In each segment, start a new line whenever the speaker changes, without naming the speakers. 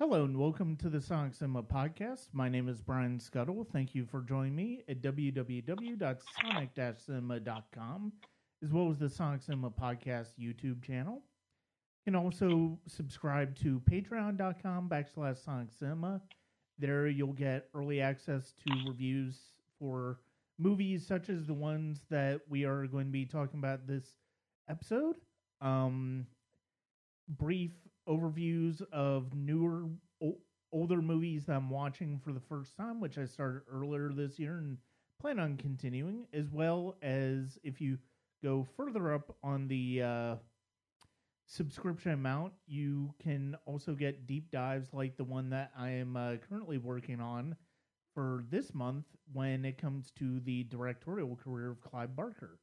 Hello and welcome to the Sonic Cinema podcast. My name is Brian Scuttle. Thank you for joining me at www.sonic-cinema.com as well as the Sonic Cinema podcast YouTube channel. You can also subscribe to patreon.com backslash Sonic Cinema. There you'll get early access to reviews for movies such as the ones that we are going to be talking about this episode. Um, brief overviews of newer, o- older movies that I'm watching for the first time, which I started earlier this year and plan on continuing, as well as if you go further up on the uh, subscription amount, you can also get deep dives like the one that I am uh, currently working on for this month when it comes to the directorial career of Clive Barker.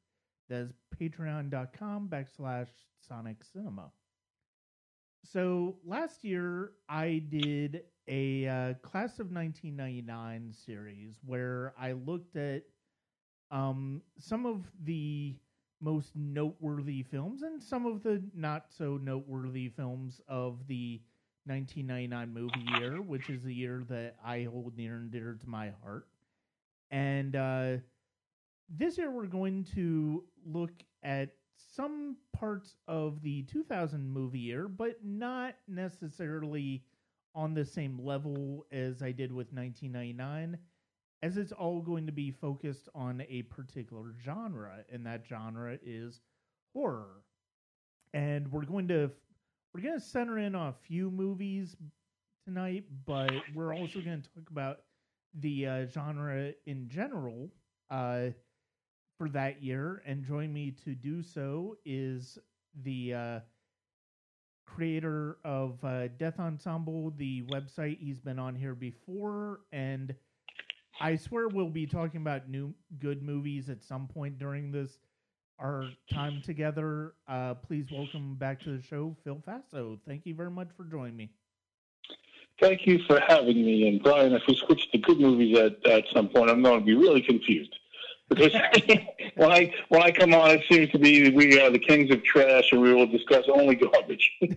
That is patreon.com backslash Sonic Cinema. So last year I did a uh, class of 1999 series where I looked at um, some of the most noteworthy films and some of the not so noteworthy films of the 1999 movie year, which is the year that I hold near and dear to my heart. And uh, this year we're going to look at some parts of the 2000 movie year, but not necessarily on the same level as I did with 1999, as it's all going to be focused on a particular genre, and that genre is horror. And we're going to we're going to center in on a few movies tonight, but we're also going to talk about the uh, genre in general. Uh, for that year, and join me to do so is the uh, creator of uh, Death Ensemble, the website. He's been on here before, and I swear we'll be talking about new good movies at some point during this our time together. Uh, please welcome back to the show, Phil Faso. Thank you very much for joining me.
Thank you for having me. And Brian, if we switch to good movies at, at some point, I'm going to be really confused because when I when I come on, it seems to be we are the kings of trash, and we will discuss only garbage.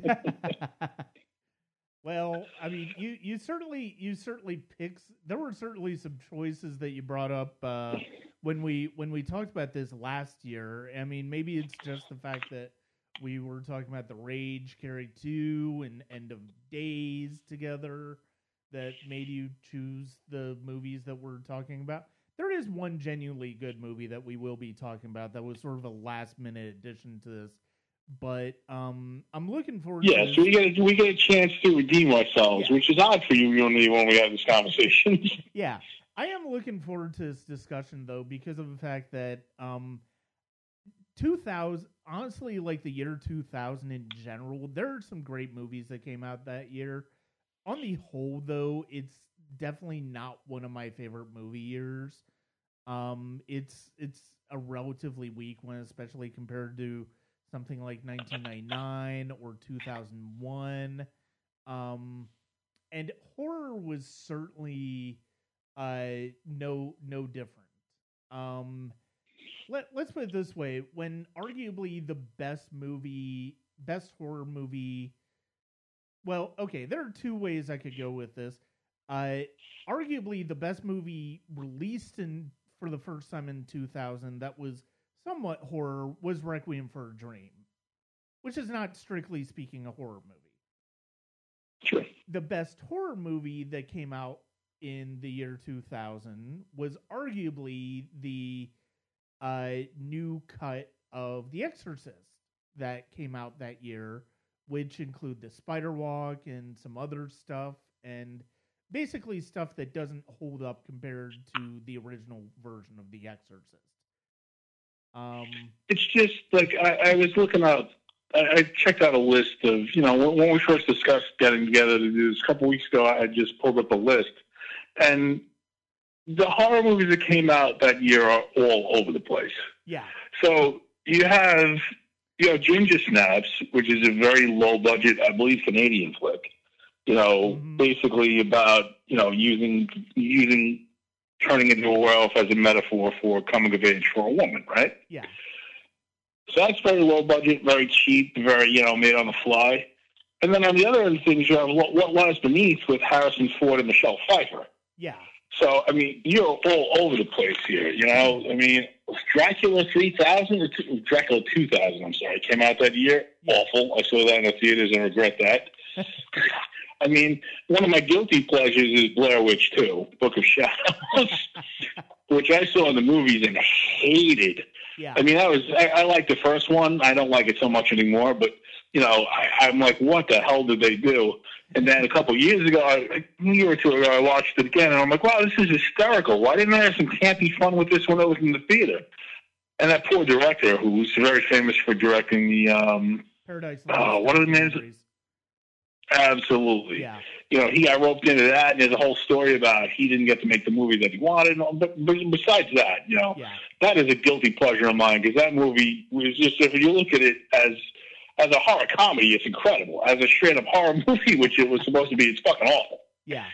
well, I mean, you you certainly you certainly picked. There were certainly some choices that you brought up uh, when we when we talked about this last year. I mean, maybe it's just the fact that we were talking about the Rage Carrie Two and End of Days together that made you choose the movies that we're talking about there is one genuinely good movie that we will be talking about that was sort of a last minute addition to this. But um, I'm looking forward.
Yeah,
to
so we get a, we get a chance to redeem ourselves, yeah. which is odd for you and me when we have this conversation.
yeah, I am looking forward to this discussion though because of the fact that um, 2000 honestly like the year 2000 in general there are some great movies that came out that year on the whole though it's definitely not one of my favorite movie years. Um, it's it's a relatively weak one, especially compared to something like 1999 or 2001. Um, and horror was certainly uh, no no different. Um, let let's put it this way: when arguably the best movie, best horror movie. Well, okay, there are two ways I could go with this. Uh, arguably the best movie released in for the first time in 2000 that was somewhat horror was Requiem for a Dream, which is not strictly speaking a horror movie.
Sure.
The best horror movie that came out in the year 2000 was arguably the uh, new cut of The Exorcist that came out that year, which include the Spider Walk and some other stuff. And basically stuff that doesn't hold up compared to the original version of The Exorcist. Um,
it's just like I, I was looking out. I, I, checked out a list of you know when, when we first discussed getting together to do this a couple weeks ago. I just pulled up a list, and the horror movies that came out that year are all over the place.
Yeah.
So you have you know Ginger Snaps, which is a very low budget, I believe, Canadian flick you know, mm-hmm. basically about you know using using turning into a werewolf as a metaphor for coming of age for a woman, right?
Yeah.
So that's very low budget, very cheap, very you know made on the fly. And then on the other end of things, you have what, what lies beneath with Harrison Ford and Michelle Pfeiffer.
Yeah.
So I mean, you're all over the place here. You know, I mean, Dracula 3000 or two, Dracula 2000. I'm sorry, came out that year. Awful. I saw that in the theaters and regret that. I mean, one of my guilty pleasures is Blair Witch 2, Book of Shadows, which I saw in the movies and hated.
Yeah.
I mean, I was I, I like the first one. I don't like it so much anymore, but you know, I, I'm like, what the hell did they do? And then a couple of years ago, I, a year or two ago, I watched it again, and I'm like, wow, this is hysterical. Why didn't I have some campy fun with this when I was in the theater? And that poor director, who's very famous for directing the, um,
Paradise.
Oh,
Lost
what are the names? Absolutely,
Yeah.
you know, he got roped into that, and there's a whole story about he didn't get to make the movie that he wanted. But, but besides that, you know,
Yeah.
that is a guilty pleasure of mine because that movie was just if you look at it as as a horror comedy, it's incredible. As a straight up horror movie, which it was supposed to be, it's fucking awful.
Yeah.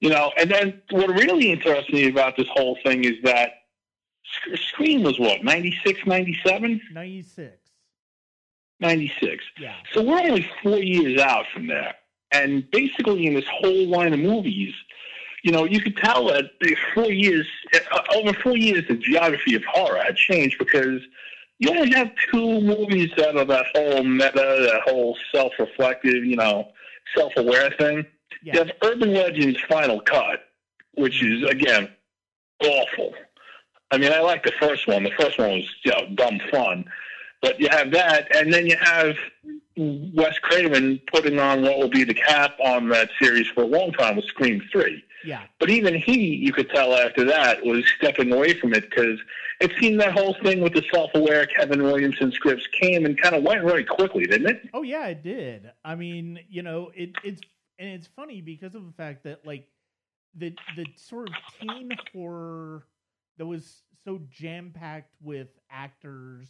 You know, and then what really interests me about this whole thing is that Sc- Scream was what, 96, 97?
Ninety six.
96.
Yeah.
So we're only four years out from there. And basically, in this whole line of movies, you know, you could tell that the four years, uh, over four years, the geography of horror had changed because you only have two movies that are that whole meta, that whole self reflective, you know, self aware thing.
Yeah.
You have Urban Legends Final Cut, which is, again, awful. I mean, I like the first one. The first one was, you know, dumb fun. But you have that, and then you have Wes Craven putting on what will be the cap on that series for a long time with Scream 3.
Yeah.
But even he, you could tell after that, was stepping away from it because it seemed that whole thing with the self-aware Kevin Williamson scripts came and kind of went very quickly, didn't it?
Oh yeah, it did. I mean, you know, it it's and it's funny because of the fact that like the the sort of teen horror that was so jam packed with actors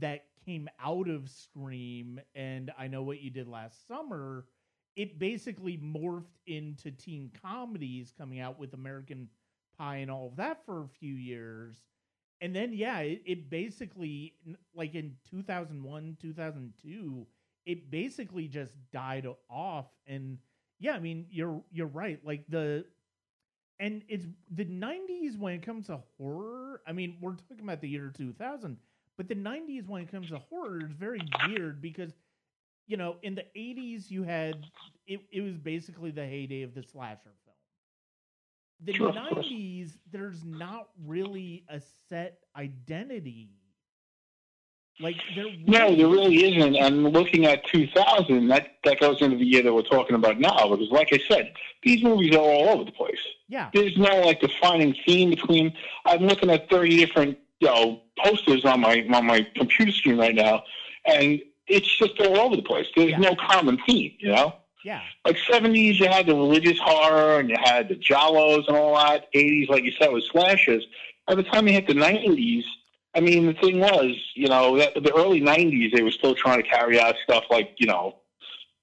that came out of Scream and I know what you did last summer, it basically morphed into teen comedies coming out with American Pie and all of that for a few years. And then yeah, it, it basically like in 2001, 2002, it basically just died off and yeah, I mean, you're you're right. Like the and it's the 90s when it comes to horror. I mean, we're talking about the year 2000, but the 90s when it comes to horror is very weird because you know, in the 80s you had it it was basically the heyday of the slasher film. The
Sure,
90s there's not really a set identity. Like there
No, there really isn't. And looking at 2000, that, that goes into the year that we're talking about now because, like I said, these movies are all over the place.
yeah.
there's no like defining theme between. I'm looking at 30 different you know posters on my on my computer screen right now, and it's just all over the place. There's
Yeah.
no common theme, you know.
Yeah.
Like 70s, you had the religious horror and you had the giallos and all that. 80s, like you said, was slashes. By the time you hit the 90s, I mean, the thing was, you know, that, the early 90s, they were still trying to carry out stuff like, you know,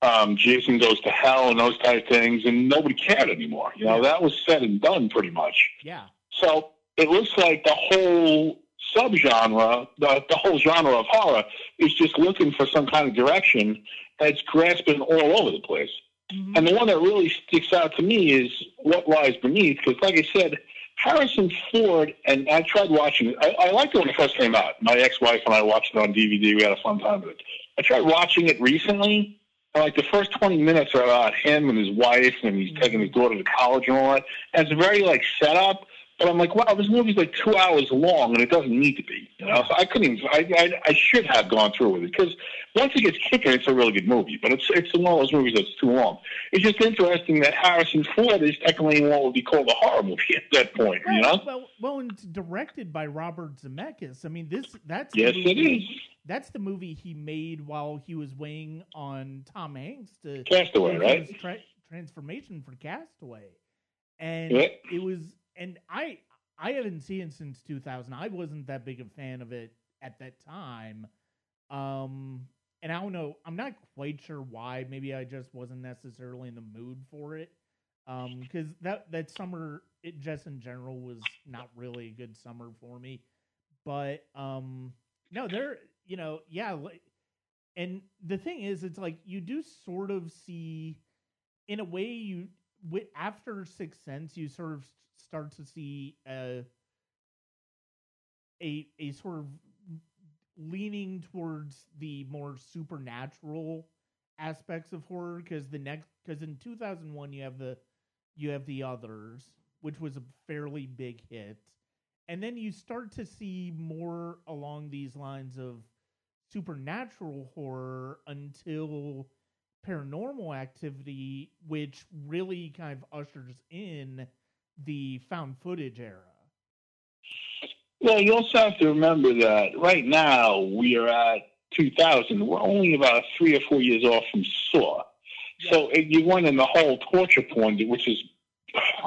um, Jason Goes to Hell and those type of things, and nobody cared anymore. You know,
Yeah.
that was said and done pretty much.
Yeah.
So it looks like the whole subgenre, the, the whole genre of horror, is just looking for some kind of direction that's grasping all over the place.
Mhm.
And the one that really sticks out to me is What Lies Beneath, because, like I said, Harrison Ford, and I tried watching it. I, I liked it when it first came out. My ex-wife and I watched it on DVD. We had a fun time with it. I tried watching it recently, and like the first 20 minutes are about him and his wife, and he's taking his daughter to college and all that. And it's a very like set up. But I'm like, wow, this movie's like two hours long, and it doesn't need to be. You know, so I couldn't even. I, I, I should have gone through with it because once it gets kicking, it's a really good movie. But it's it's one of those movies that's too long. It's just interesting that Harrison Ford is technically what would be called a horror movie at that point. You know?
Well, well, and it's directed by Robert Zemeckis. I mean, this that's the
Yes,
movie,
it is.
That's the movie he made while he was weighing on Tom Hanks to
Cast
Away,
right?
tra- transformation for Cast Away, and
Yeah.
it was. And I I haven't seen it since 2000. I wasn't that big a fan of it at that time. Um, and I don't know. I'm not quite sure why. Maybe I just wasn't necessarily in the mood for it. Um, because that that summer, it just in general was not really a good summer for me. But um, no, there, you know, yeah, like, and the thing is, it's like you do sort of see, in a way, you after Sixth Sense, you sort of start to see a a a sort of leaning towards the more supernatural aspects of horror because the next because in 2001 you have the you have the others which was a fairly big hit. And then you start to see more along these lines of supernatural horror until paranormal activity which really kind of ushers in the found footage era
Well, you also have to remember that right now we are at 2000. We're only about three or four years off from Saw. So if you went in the whole torture porn, which is,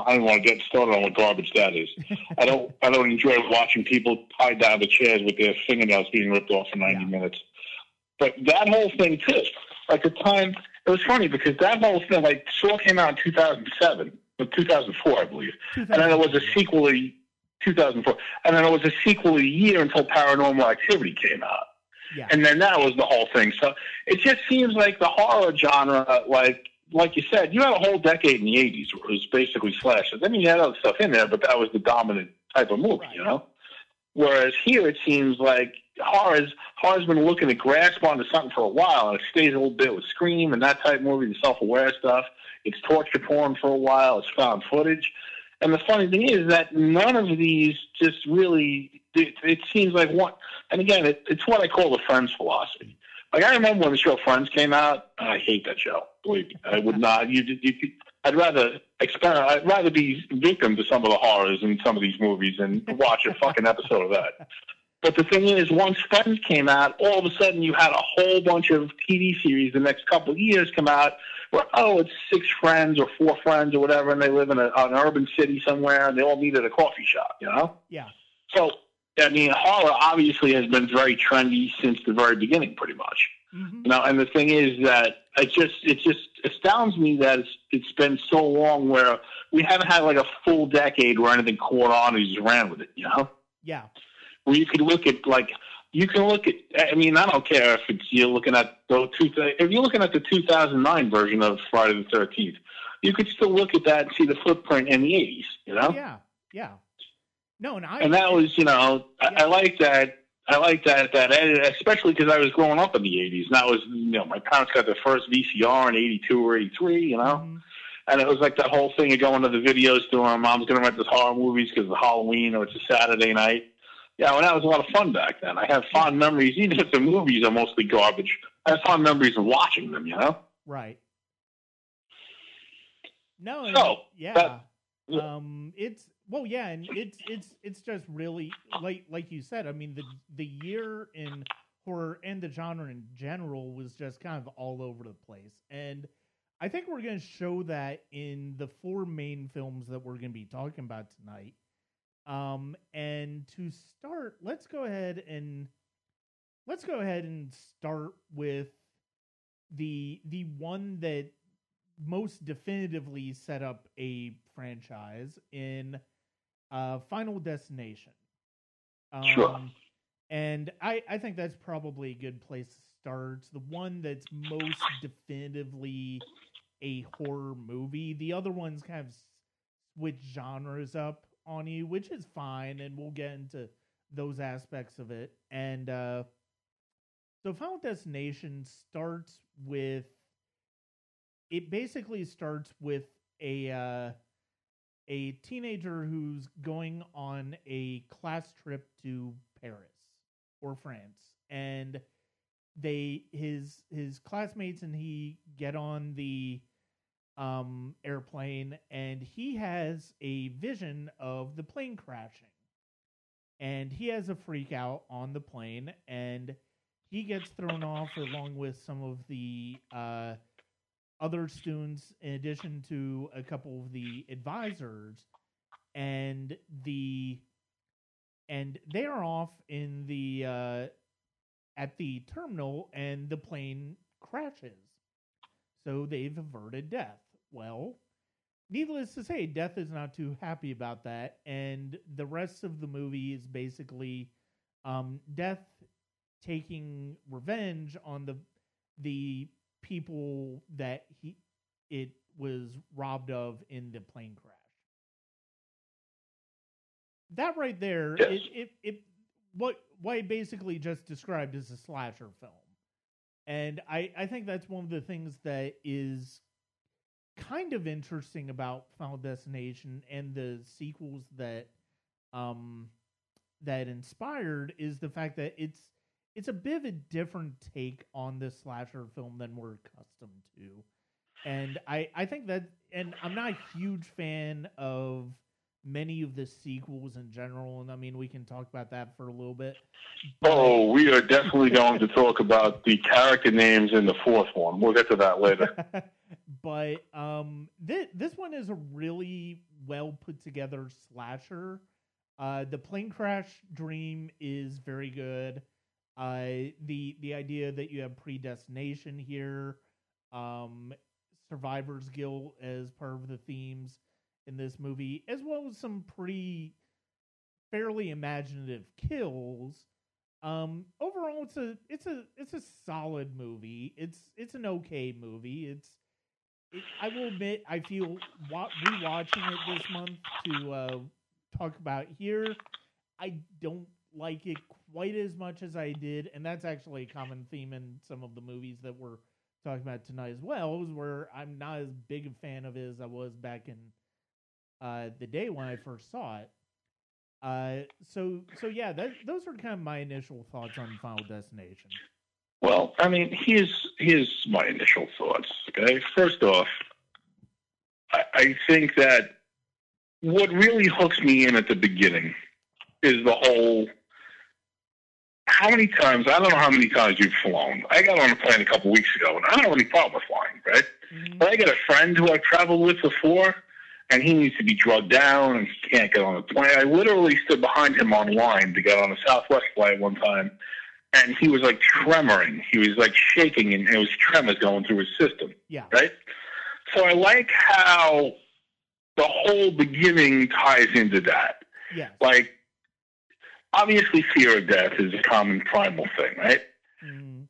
I don't want to get started on what garbage that is. I don't, I don't enjoy watching people tied down to chairs with their fingernails being ripped off for 90
Yeah.
minutes. But that whole thing too, like the time, it was funny because that whole thing, like Saw came out in 2007, or 2004, I believe. And then there was a sequel in 2004. And then there was a sequel a year until Paranormal Activity came out.
yeah
And then that was the whole thing. So it just seems like the horror genre, like like you said, you had a whole decade in the 80s where it was basically slasher. Then you had other stuff in there, but that was the dominant type of movie, you know? Whereas here it seems like horror's, horror's been looking to grasp onto something for a while, and it stays a little bit with Scream and that type of movie, the self-aware stuff. It's torture porn for a while. It's found footage. And the funny thing is that none of these just really, it, it seems like one, and again, it, it's what I call the Friends philosophy. Like I remember when the show Friends came out, I hate that show. Believe me, I would not. You, you, you I'd rather experiment. I'd rather be victim to some of the horrors in some of these movies and watch a fucking episode of that. But the thing is, once Friends came out, all of a sudden you had a whole bunch of TV series the next couple of years come out where, oh, it's six friends or four friends or whatever, and they live in a, an urban city somewhere, and they all meet at a coffee shop, you know?
yeah
So, I mean, horror obviously has been very trendy since the very beginning, pretty much.
hmm
You know, and the thing is that it just it just astounds me that it's it's been so long where we haven't had like a full decade where anything caught on and just ran with it. You know,
yeah
where you could look at like you can look at. I mean, I don't care if it's you're looking at the two. If you're looking at the 2009 version of Friday the 13th, you could still look at that and see the footprint in the 80s. You know,
yeah yeah no and i
and that was you know I,
Yeah.
I like that I like that that edit, especially because I was growing up in the '80s, and that was you know my parents got their first VCR in '82 or '83, you know,
Mhm.
and it was like that whole thing of going to the video store. and Mom's going to rent this horror movies because it's Halloween or it's a Saturday night. Yeah, well, that was a lot of fun back then. I have fond memories, even if the movies are mostly garbage. I have fond memories of watching them, you know.
Right. No, and-
So,
yeah.
that-
um it's well yeah, and it's it's it's just really like like you said, I mean the the year in horror and the genre in general was just kind of all over the place. And I think we're going to show that in the four main films that we're going to be talking about tonight. Um and to start, let's go ahead and let's go ahead and start with the the one that most definitively set up a franchise in uh, Final Destination. Um,
Sure.
And I, I think that's probably a good place to start. The one that's most definitively a horror movie. The other ones kind of switch genres up on you, which is fine, and we'll get into those aspects of it. And uh, so Final Destination starts with it basically starts with a uh, a teenager who's going on a class trip to Paris or France, and they his his classmates and he get on the um airplane and he has a vision of the plane crashing. And he has a freak out on the plane and he gets thrown off along with some of the uh other students in addition to a couple of the advisors. And the and they are off in the uh at the terminal and the plane crashes. So they've averted death well needless to say death is not too happy about that and the rest of the movie is basically um death taking revenge on the the people that he it was robbed of in the plane crash. That right there,
Yes.
it, it, it what what I basically just described as a slasher film. And I, I think that's one of the things that is kind of interesting about Final Destination and the sequels that um that inspired is the fact that it's it's a bit of a different take on this slasher film than we're accustomed to. And I, I think that and I'm not a huge fan of many of the sequels in general, and I mean we can talk about that for a little bit.
Oh, we are definitely going to talk about the character names in the fourth one. We'll get to that later.
but um, this this one is a really well put together slasher. Uh, the plane crash dream is very good. Uh, the the idea that you have predestination here, um, survivor's guilt as part of the themes in this movie, as well as some pretty fairly imaginative kills. Um, overall, it's a it's a it's a solid movie. It's it's an okay movie. It's it, I will admit I feel wa- rewatching it this month to uh, talk about here. I don't like it quite as much as I did, and that's actually a common theme in some of the movies that we're talking about tonight as well. Is where I'm not as big a fan of it as I was back in uh, the day when I first saw it. Uh, so so yeah, that, those are kind of my initial thoughts on Final Destination.
Well, I mean, here's here's my initial thoughts. Okay, first off, I, I think that what really hooks me in at the beginning is the whole. How many times? I don't know how many times you've flown. I got on a plane a couple weeks ago, and I don't have any problem with flying, right?
Mhm.
But I got a friend who I've traveled with before, and he needs to be drugged down and he can't get on the plane. I literally stood behind him on line to get on a Southwest flight one time, and he was like tremoring. He was like shaking, and it was tremors going through his system,
Yeah.
right? So I like how the whole beginning ties into that.
Yeah.
Like, obviously, fear of death is a common primal thing, right?
Mhm.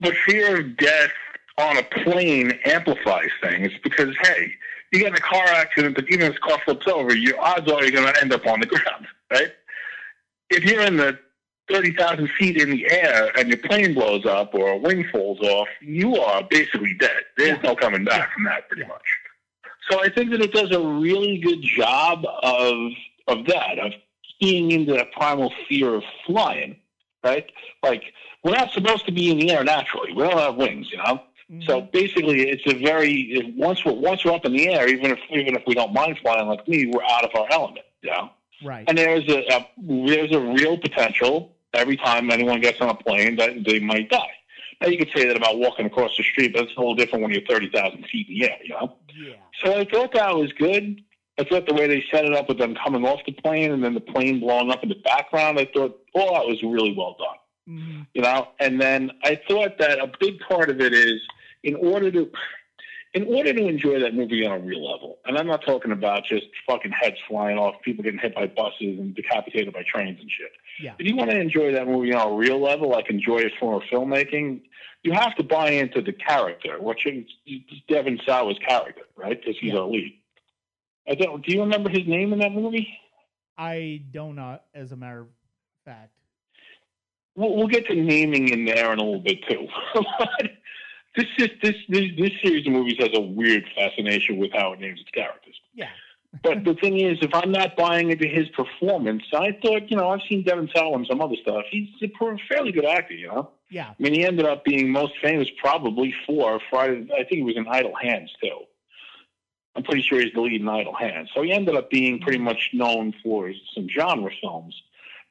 But fear of death on a plane amplifies things because, hey, you get in a car accident, but even if the car flips over, your odds are you're going to end up on the ground, right? If you're in the 30,000 feet in the air and your plane blows up or a wing falls off, you are basically dead. There's
Yeah.
no coming back
Yeah.
from that, pretty much. So I think that it does a really good job of of that, of keying into that primal fear of flying, right? Like we're not supposed to be in the air naturally. We don't have wings, you know.
Mhm.
So basically, it's a very once we're once we're up in the air, even if even if we don't mind flying like me, we're out of our element, you know.
right.
And there's a, a there's a real potential every time anyone gets on a plane that they might die. Now you could say that about walking across the street, but it's a little different when you're thirty thousand feet in the air, you know.
yeah.
So I thought that was good. I thought the way they set it up with them coming off the plane and then the plane blowing up in the background, I thought all that was really well done
Mhm.
you know and then i thought that a big part of it is in order to in order to enjoy that movie on a real level and i'm not talking about just fucking heads flying off people getting hit by buses and decapitated by trains and shit
Yeah.
if you want to enjoy that movie on a real level like enjoy it of filmmaking you have to buy into the character which is devon sawa's character right because he's
Yeah.
our lead I don't, do you remember his name in that movie
I do not, as a matter of fact.
We'll, we'll get to naming in there in a little bit too. this is this, this this series of movies has a weird fascination with how it names its characters.
Yeah.
But the thing is, if I'm not buying into his performance, I thought, you know, I've seen Devon Sawa and some other stuff. He's a fairly good actor, you know.
Yeah.
I mean, he ended up being most famous probably for Friday. I think he was in Idle Hands too. I'm pretty sure he's the lead in Idle Hands. So he ended up being pretty mm-hmm. much known for some genre films.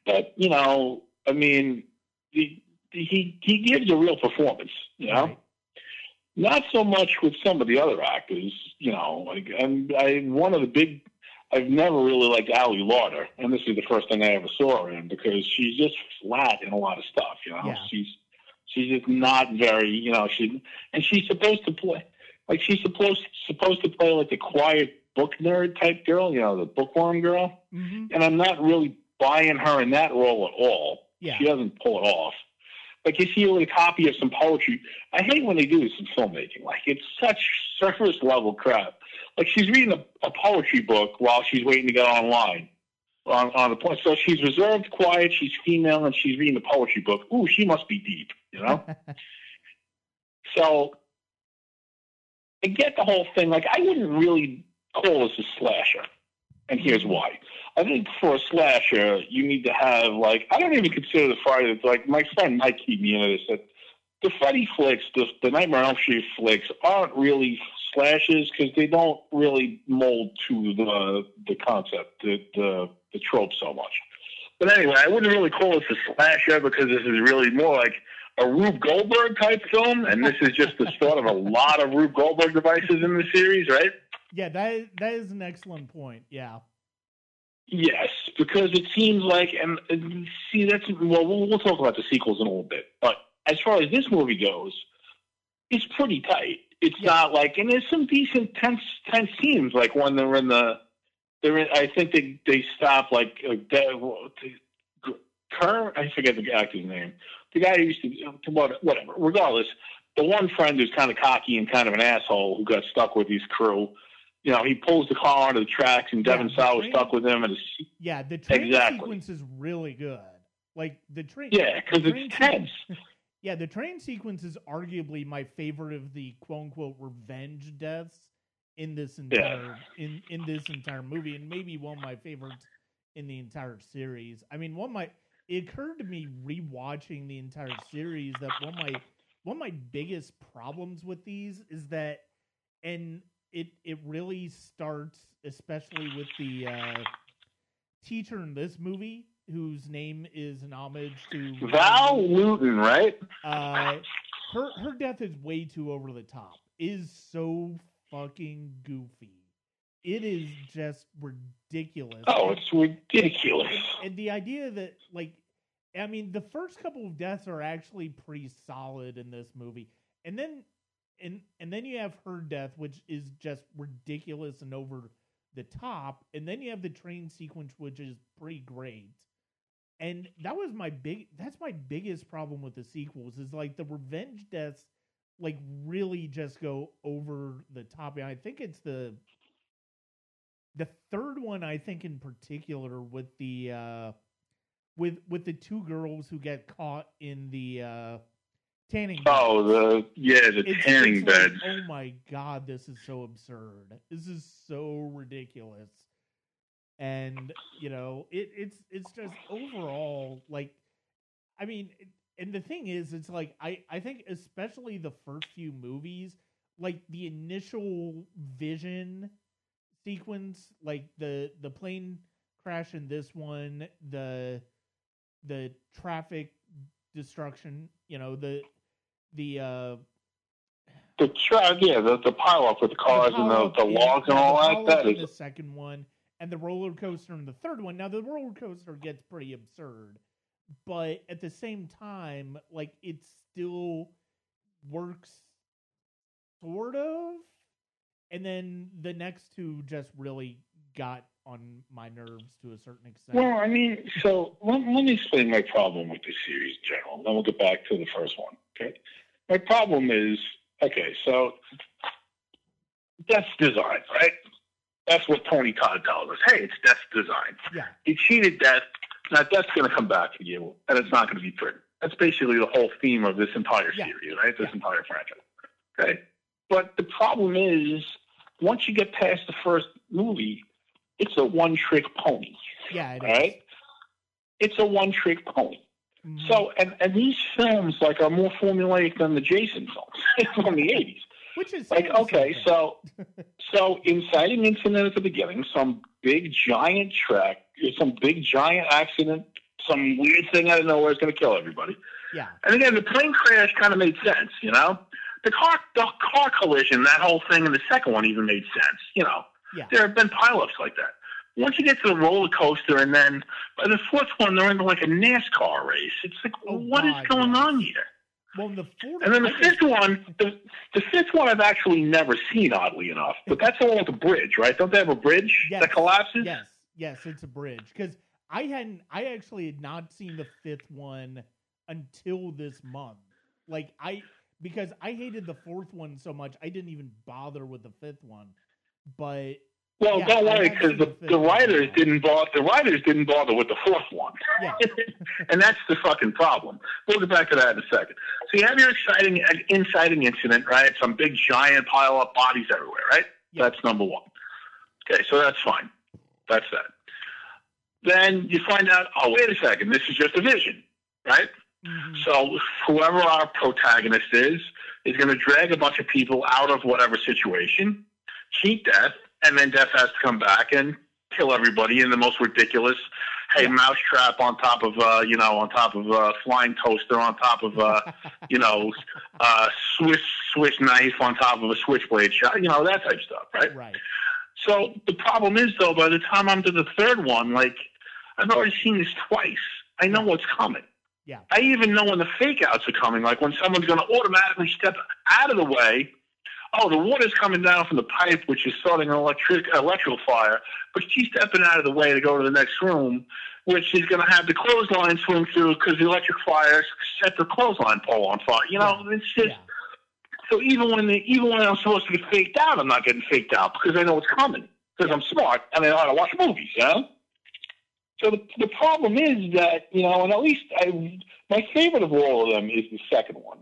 But you know, I mean, he he he gives a real performance. You know,
Right.
Not so much with some of the other actors. You know, like and I one of the big. I've never really liked Ali Larter, and this is the first thing I ever saw her in because she's just flat in a lot of stuff. You know,
Yeah.
she's she's just not very. You know, she and she's supposed to play like she's supposed supposed to play like a quiet book nerd type girl. You know, the bookworm girl
hmm
and I'm not really buying her in that role at all.
Yeah.
She doesn't pull it off. Like you see a copy of some poetry. I hate when they do this in filmmaking. Like it's such surface level crap. Like she's reading a, a poetry book while she's waiting to get online on, on the point. So she's reserved, quiet, she's female, and she's reading a poetry book. Ooh, she must be deep, you know? so I get the whole thing. Like I wouldn't really call this a slasher. And here's why. I think for a slasher, you need to have like I don't even consider the Friday. Like my friend Mike keep me into this. That the Freddy flicks, the, the Nightmare on Elm Street flicks, aren't really slashes because they don't really mold to the the concept, the, the the trope so much. But anyway, I wouldn't really call this a slasher because this is really more like a Rube Goldberg type film, and this is just the start of a lot of Rube Goldberg devices in the series, right?
Yeah, that is, that is an excellent point. Yeah.
Yes, because it seems like, and, and see, that's well, well, we'll talk about the sequels in a little bit. But as far as this movie goes, it's pretty tight. It's yeah. not like, and there's some decent tense tense scenes, like when they're in the, they're in. I think they they stop like uh, Kerr. I forget the actor's name. The guy who used to whatever. Regardless, the one friend who's kind of cocky and kind of an asshole who got stuck with his crew you know, he pulls the car onto the tracks, and Devon yeah, Sawa was stuck with him. And
yeah, the train exactly. sequence is really good. Like the train,
yeah, because it's tense.
yeah, the train sequence is arguably my favorite of the quote unquote revenge deaths in this entire yeah. in in this entire movie, and maybe one of my favorites in the entire series. I mean, one my it occurred to me rewatching the entire series that one of my one of my biggest problems with these is that and it it really starts, especially with the uh, teacher in this movie, whose name is an homage to
Val Lewton, right?
Uh, her her death is way too over the top. Is so fucking goofy. It is just ridiculous.
Oh, it's ridiculous.
And, and the idea that like I mean, the first couple of deaths are actually pretty solid in this movie. And then and and then you have her death, which is just ridiculous and over the top, and then you have the train sequence, which is pretty great. And that was my big. That's my biggest problem with the sequels is like the revenge deaths, like really just go over the top. And I think it's the the third one. I think in particular with the uh with with the two girls who get caught in the uh tanning.
Oh, the yeah, the it's, tanning it's bed.
Like, oh my god, this is so absurd. This is so ridiculous. And you know, it, it's it's just overall like, I mean, and the thing is, it's like I I think especially the first few movies, like the initial vision sequence, like the the plane crash in this one, the the traffic destruction, you know, the the uh,
the track, yeah, the the pile up with the cars the and the, the logs and all that. That is
the second one, and the roller coaster in the third one. Now the roller coaster gets pretty absurd, but at the same time, like it still works, sort of. And then the next two just really got on my nerves to a certain extent.
Well, I mean, so let, let me explain my problem with the series in general. Then we'll get back to the first one. Okay. My problem is okay, so that's design, right? That's what Tony Todd tells us. Hey, it's death's design.
Yeah.
He cheated death. Now death's going to come back to you, and it's not going to be pretty. That's basically the whole theme of this entire yeah. series, right? This yeah. entire franchise. Okay. But the problem is, once you get past the first movie, it's a one-trick pony.
Yeah, it
right? Is. It's a one-trick pony. Mm-hmm. So, and, and these films like are more formulaic than the Jason films from the eighties.
Which is
like okay, so so inciting incident at the beginning, some big giant track, some big giant accident, some weird thing out of nowhere is going to kill everybody.
Yeah.
And again, the plane crash kind of made sense, you know. The car, the car collision, that whole thing in the second one even made sense, you know.
Yeah.
There have been pileups like that once you get to the roller coaster, and then by the fourth one, they're into like a NASCAR race. It's like, oh, what God, is going on here?
Well, the fourth,
and then the fifth one, the, the fifth one I've actually never seen, oddly enough. But that's the one with the bridge, right? Don't they have a bridge
yes.
that collapses?
Yes, yes, it's a bridge. Because I hadn't, I actually had not seen the fifth one until this month. Like I because I hated the fourth one so much, I didn't even bother with the fifth one. But
well,
yeah,
don't worry, because the, the writers didn't bother. The writers didn't bother with the fourth one,
yeah.
and that's the fucking problem. We'll get back to that in a second. So you have your exciting inciting incident, right? Some big giant pile of bodies everywhere, right? Yeah. That's number one. Okay, so that's fine. That's that. Then you find out, oh wait a second, this is just a vision, right? Mm-hmm. So whoever our protagonist is is going to drag a bunch of people out of whatever situation, cheat death, and then death has to come back and kill everybody in the most ridiculous. Hey, yeah. mousetrap on top of uh, you know on top of uh, flying toaster on top of uh, you know uh, Swiss Swiss knife on top of a switchblade shot. You know that type of stuff, right?
Right.
So the problem is though, by the time I'm to the third one, like I've already seen this twice. I know what's coming.
Yeah.
I even know when the fake outs are coming, like when someone's going to automatically step out of the way. Oh, the water's coming down from the pipe, which is starting an electric electrical fire, but she's stepping out of the way to go to the next room, which is going to have the clothesline swing through because the electric fire set the clothesline pole on fire. You know, yeah. it's just. Yeah. So even when the, even when I'm supposed to get faked out, I'm not getting faked out because I know it's coming because yeah. I'm smart and I know how to watch movies. You know. So the, the problem is that, you know, and at least I, my favorite of all of them is the second one.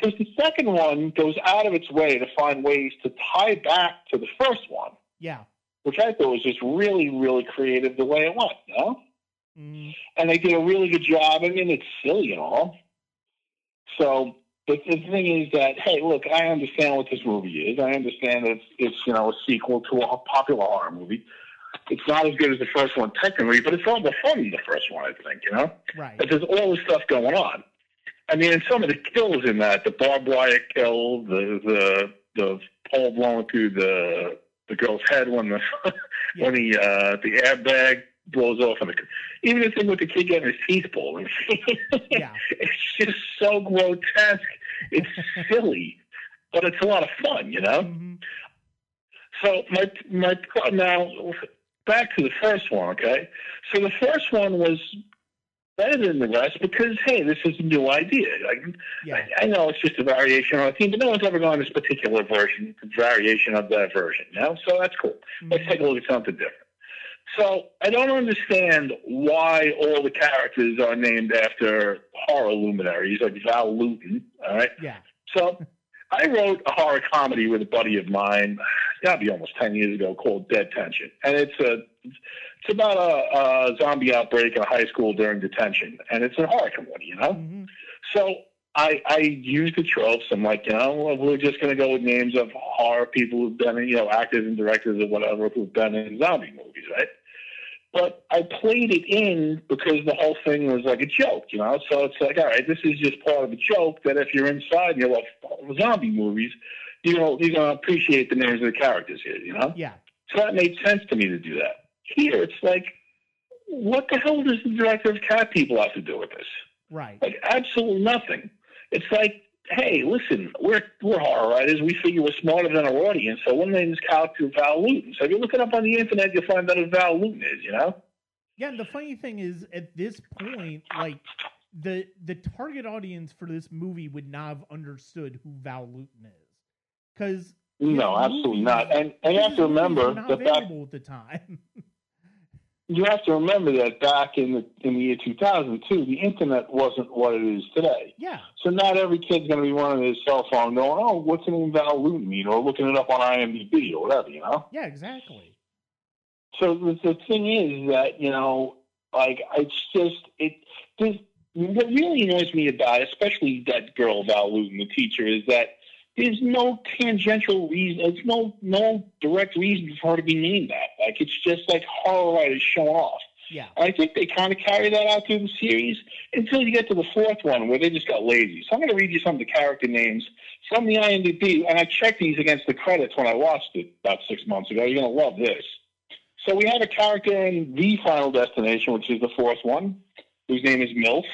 Because the second one goes out of its way to find ways to tie back to the first one.
Yeah.
Which I thought was just really, really creative the way it went, you know?
Mm.
And they did a really good job. I mean, it's silly and all. So, but the thing is that, hey, look, I understand what this movie is. I understand that it's, it's you know, a sequel to a popular horror movie it's not as good as the first one technically, but it's all the fun in the first one, I think, you know?
Right.
But there's all this stuff going on. I mean, some of the kills in that, the barbed wire kill, the the the pole blowing through the the girl's head when the yeah. when the uh, the airbag blows off, and the, even the thing with the kid getting his teeth pulled.
yeah.
It's just so grotesque. It's silly, but it's a lot of fun, you know.
Mm-hmm.
So my my now back to the first one, okay? So the first one was better than the rest because hey, this is a new idea. Like,
yeah.
I, I, know it's just a variation on a theme, but no one's ever gone this particular version, variation of that version. You know, so that's cool. Mm-hmm. Let's take a look at something different. So I don't understand why all the characters are named after horror luminaries like Val Lewton. All right.
Yeah.
So I wrote a horror comedy with a buddy of mine got to be almost 10 years ago called Dead Tension. And it's a, it's about a, a zombie outbreak in a high school during detention. And it's a horror comedy, you know?
Mm-hmm.
So I, I use the tropes. I'm like, you know, we're just going to go with names of horror people who've been, you know, actors and directors or whatever who've been in zombie movies, right? But I played it in because the whole thing was like a joke, you know. So it's like, all right, this is just part of a joke that if you're inside and you love zombie movies, you know, you're going to appreciate the names of the characters here, you know?
Yeah.
So that made sense to me to do that. Here, it's like, what the hell does the director of Cat People have to do with this?
Right.
Like, absolutely nothing. It's like, hey, listen, we're we're horror writers. We figure we're smarter than our audience. So one name is character Val Lewton. So if you look it up on the internet, you'll find out who Val Lewton is. You know.
Yeah, and the funny thing is, at this point, like the the target audience for this movie would not have understood who Val Lewton is because
no, absolutely not. And and you have to remember
that back at the time.
you have to remember that back in the in the year 2002, the internet wasn't what it is today.
Yeah.
So not every kid's going to be running his cell phone going, "Oh, what's an name Val Lewton mean?" or looking it up on IMDb or whatever, you know.
Yeah, exactly.
So the, the thing is that you know, like it's just it. This, what really annoys me about, it, especially that girl Val Lewton, the teacher, is that there's no tangential reason. There's no no direct reason for her to be named that. Like it's just like horror writers showing off.
Yeah.
I think they kind of carry that out through the series until you get to the fourth one where they just got lazy. So I'm going to read you some of the character names from the IMDb, and I checked these against the credits when I watched it about six months ago. You're going to love this. So we have a character in The Final Destination, which is the fourth one, whose name is MILF.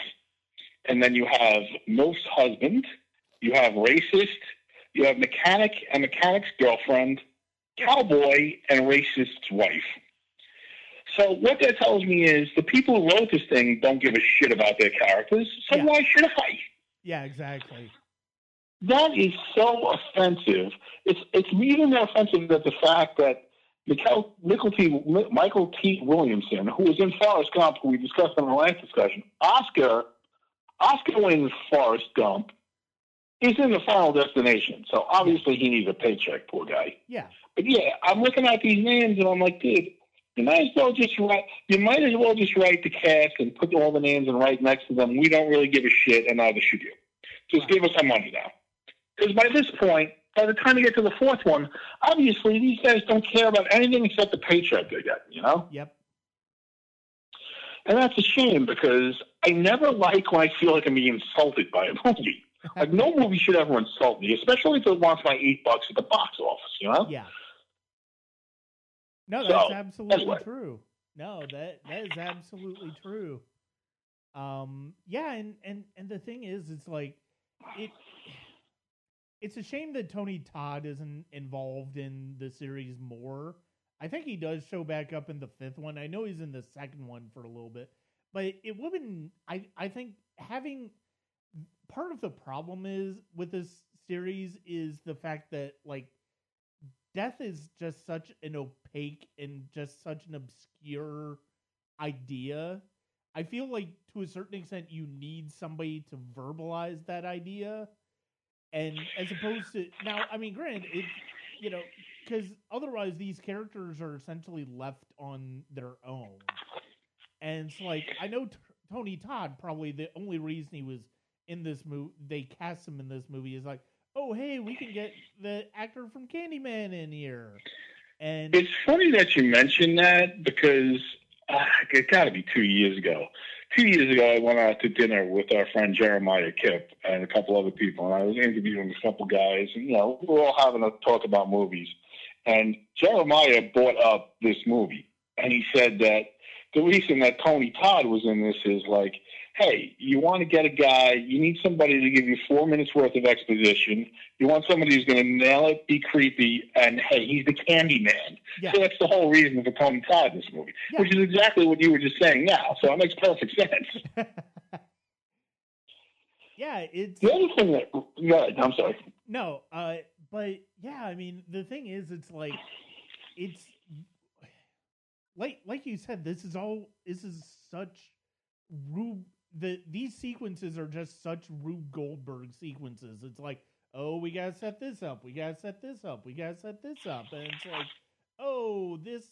And then you have MILF's husband. You have racist, you have mechanic and mechanic's girlfriend, cowboy and racist's wife. So what that tells me is the people who wrote this thing don't give a shit about their characters. So
Yeah.
why should I?
Yeah, exactly.
That is so offensive. It's it's even more offensive that the fact that Michael, T. Michael T. Williamson, who was in Forrest Gump, who we discussed in the last discussion, Oscar Oscar wins Forrest Gump. He's in the final destination, so obviously he needs a paycheck, poor guy.
Yeah.
But yeah, I'm looking at these names and I'm like, dude, you might as well just write. You might as well just write the cast and put all the names and right next to them. We don't really give a shit, and neither should you. Just give us some money now. Because by this point, by the time you get to the fourth one, obviously these guys don't care about anything except the paycheck they get. You know,
Yep.
and that's a shame because I never like when I feel like I'm being insulted by a movie. Like no movie should ever insult me, especially if it wants my eight bucks at the box office. You know.
Yeah. No,
So,
that's absolutely
anyway.
true. No, that that is absolutely true. Um, yeah, and and and the thing is, it's like it. It's a shame that Tony Todd isn't involved in the series more. I think he does show back up in the fifth one. I know he's in the second one for a little bit, but it wouldn't. I I think having part of the problem is with this series is the fact that like death is just such an opaque and just such an obscure idea. I feel like to a certain extent you need somebody to verbalize that idea. And as opposed to now, I mean, granted, it you know, because otherwise these characters are essentially left on their own. And it's like I know T- Tony Todd probably the only reason he was in this movie, they cast him in this movie is like, oh hey, we can get the actor from Candyman in here, and
It's funny that you mentioned that because uh, it got to be two years ago. Two years ago, I went out to dinner with our friend Jeremiah Kipp and a couple other people, and I was interviewing a couple guys, and you know, we were all having a talk about movies. And Jeremiah brought up this movie, and he said that the reason that Tony Todd was in this is like, hey, you want to get a guy, you need somebody to give you four minutes worth of exposition. You want somebody who's going to nail it, be creepy, and hey, he's the candy man.
yeah,
So that's the whole reason for Tony Todd in this movie,
Yeah.
which is exactly what you were just saying now. So it makes perfect sense.
yeah, it's
The other thing that, yeah, I'm sorry.
no, uh, but yeah, I mean, the thing is, it's like it's like like you said, this is all this is such Rube. The these sequences are just such Rube Goldberg sequences. It's like, oh, we gotta set this up, we gotta set this up, we gotta set this up, and it's like, oh, this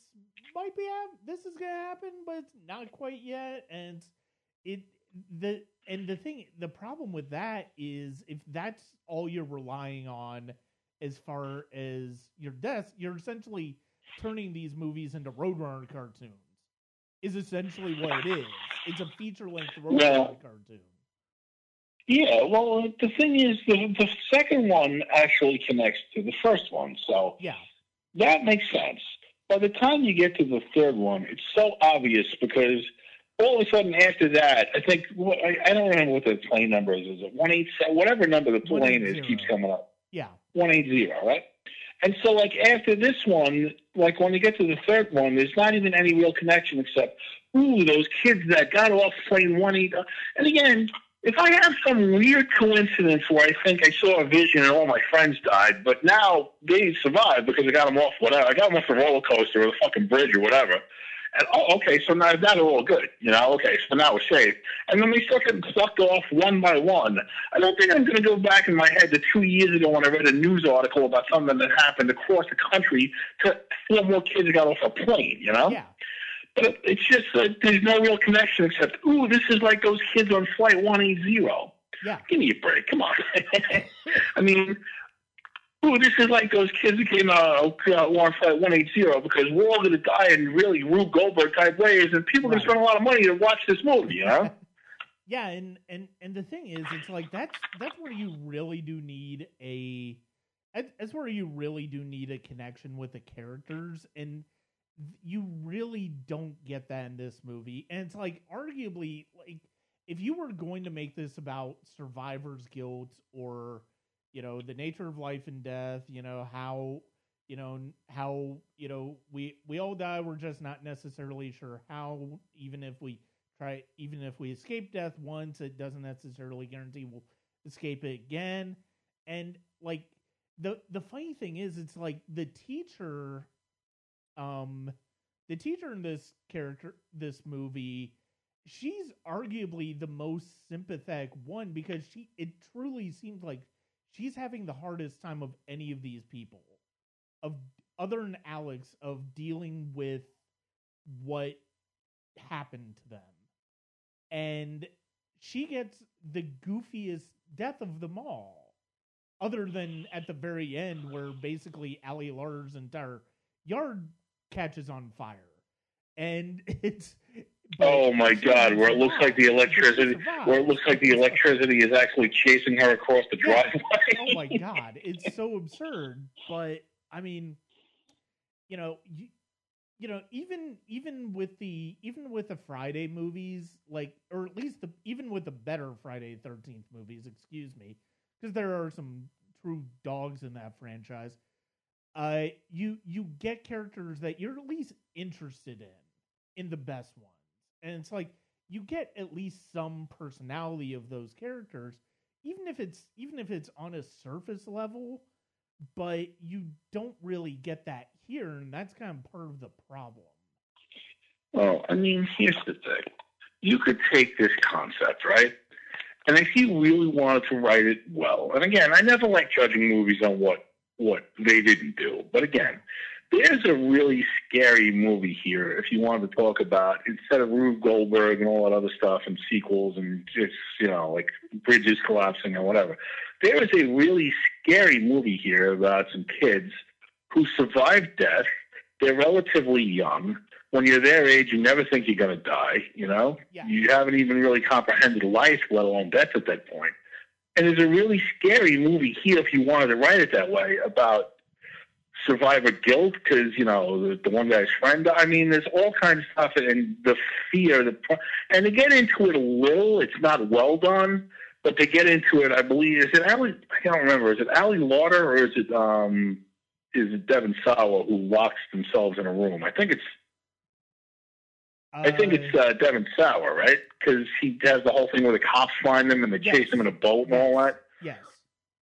might be hap- this is gonna happen, but it's not quite yet, and it the and the thing the problem with that is if that's all you're relying on as far as your death, you're essentially turning these movies into Roadrunner cartoons. Is essentially what it is. It's a feature length Roadrunner
Well-
cartoon.
Yeah, well, the thing is, the, the second one actually connects to the first one, so
Yeah,
that makes sense. By the time you get to the third one, it's so obvious because all of a sudden after that, I think what- I, I don't remember what the plane number is. Is it one eight seven? Whatever number the plane is keeps coming up.
yeah,
one eight zero, right? And so, like after this one, like when you get to the third one, there's not even any real connection except, ooh, those kids that got off plane one eight. Uh, and again, if I have some weird coincidence where I think I saw a vision and all my friends died, but now they survived because I got them off whatever, I got them off the roller coaster or the fucking bridge or whatever. And oh, okay, so now that are all good, you know. Okay, so now we're safe. And then we start getting sucked off one by one. I don't think I'm going to go back in my head to two years ago when I read a news article about something that happened across the country to four more kids got off a plane, you know?
yeah,
But it's just that there's no real connection except, ooh, this is like those kids on Flight 180.
yeah,
Give me a break. Come on. I mean, ooh, this is like those kids who came out uh, on Flight 180 because we're all going to die in really Rube Goldberg type ways, and people are going to spend a lot of money to watch this movie, you know?
yeah. And and and the thing is, it's like that's that's where you really do need a. That's where you really do need a connection with the characters, and you really don't get that in this movie. And it's like arguably like if you were going to make this about survivor's guilt or you know the nature of life and death, you know how you know how you know we we all die we're just not necessarily sure how even if we try even if we escape death once it doesn't necessarily guarantee we'll escape it again. And like the the funny thing is it's like the teacher um the teacher in this character this movie she's arguably the most sympathetic one because she it truly seems like she's having the hardest time of any of these people of other than Alex of dealing with what happened to them. And she gets the goofiest death of them all. Other than at the very end where basically Ali Larter's entire yard catches on fire. And it's
oh my god, where it looks like the electricity where it looks like the electricity is actually chasing her across the driveway.
oh my god, it's so absurd, but I mean, you know, you, you know, even even with the even with the Friday movies, like, or at least the even with the better Friday Thirteenth movies, excuse me, because there are some true dogs in that franchise. Uh, you you get characters that you're at least interested in, in the best ones, and it's like you get at least some personality of those characters, even if it's even if it's on a surface level but you don't really get that here, and that's kind of part of the problem.
Well, I mean, here's the thing: you could take this concept, right? And if you really wanted to write it well, and again, I never like judging movies on what what they didn't do, but again, there's a really scary movie here. If you wanted to talk about instead of Rube Goldberg and all that other stuff and sequels and just you know like bridges collapsing or whatever, there is a really scary movie here about some kids who survive death. They're relatively young. When you're their age, you never think you're going to die. You know,
yeah.
you haven't even really comprehended life, let alone death at that point. And there's a really scary movie here, if you wanted to write it that way, about survivor guilt because you know the, the, one guy's friend. I mean, there's all kinds of stuff, and the fear, the and to get into it a little, it's not well done, but to get into it, I believe is it Ali? I can't remember. Is it Ali Larter or is it um is it Devon Sawa who locks themselves in a room? I think it's. Uh, I think it's uh, Devon Sawa, right? Because he has the whole thing where the cops find them and they yes. chase him in a boat and all that.
Yes.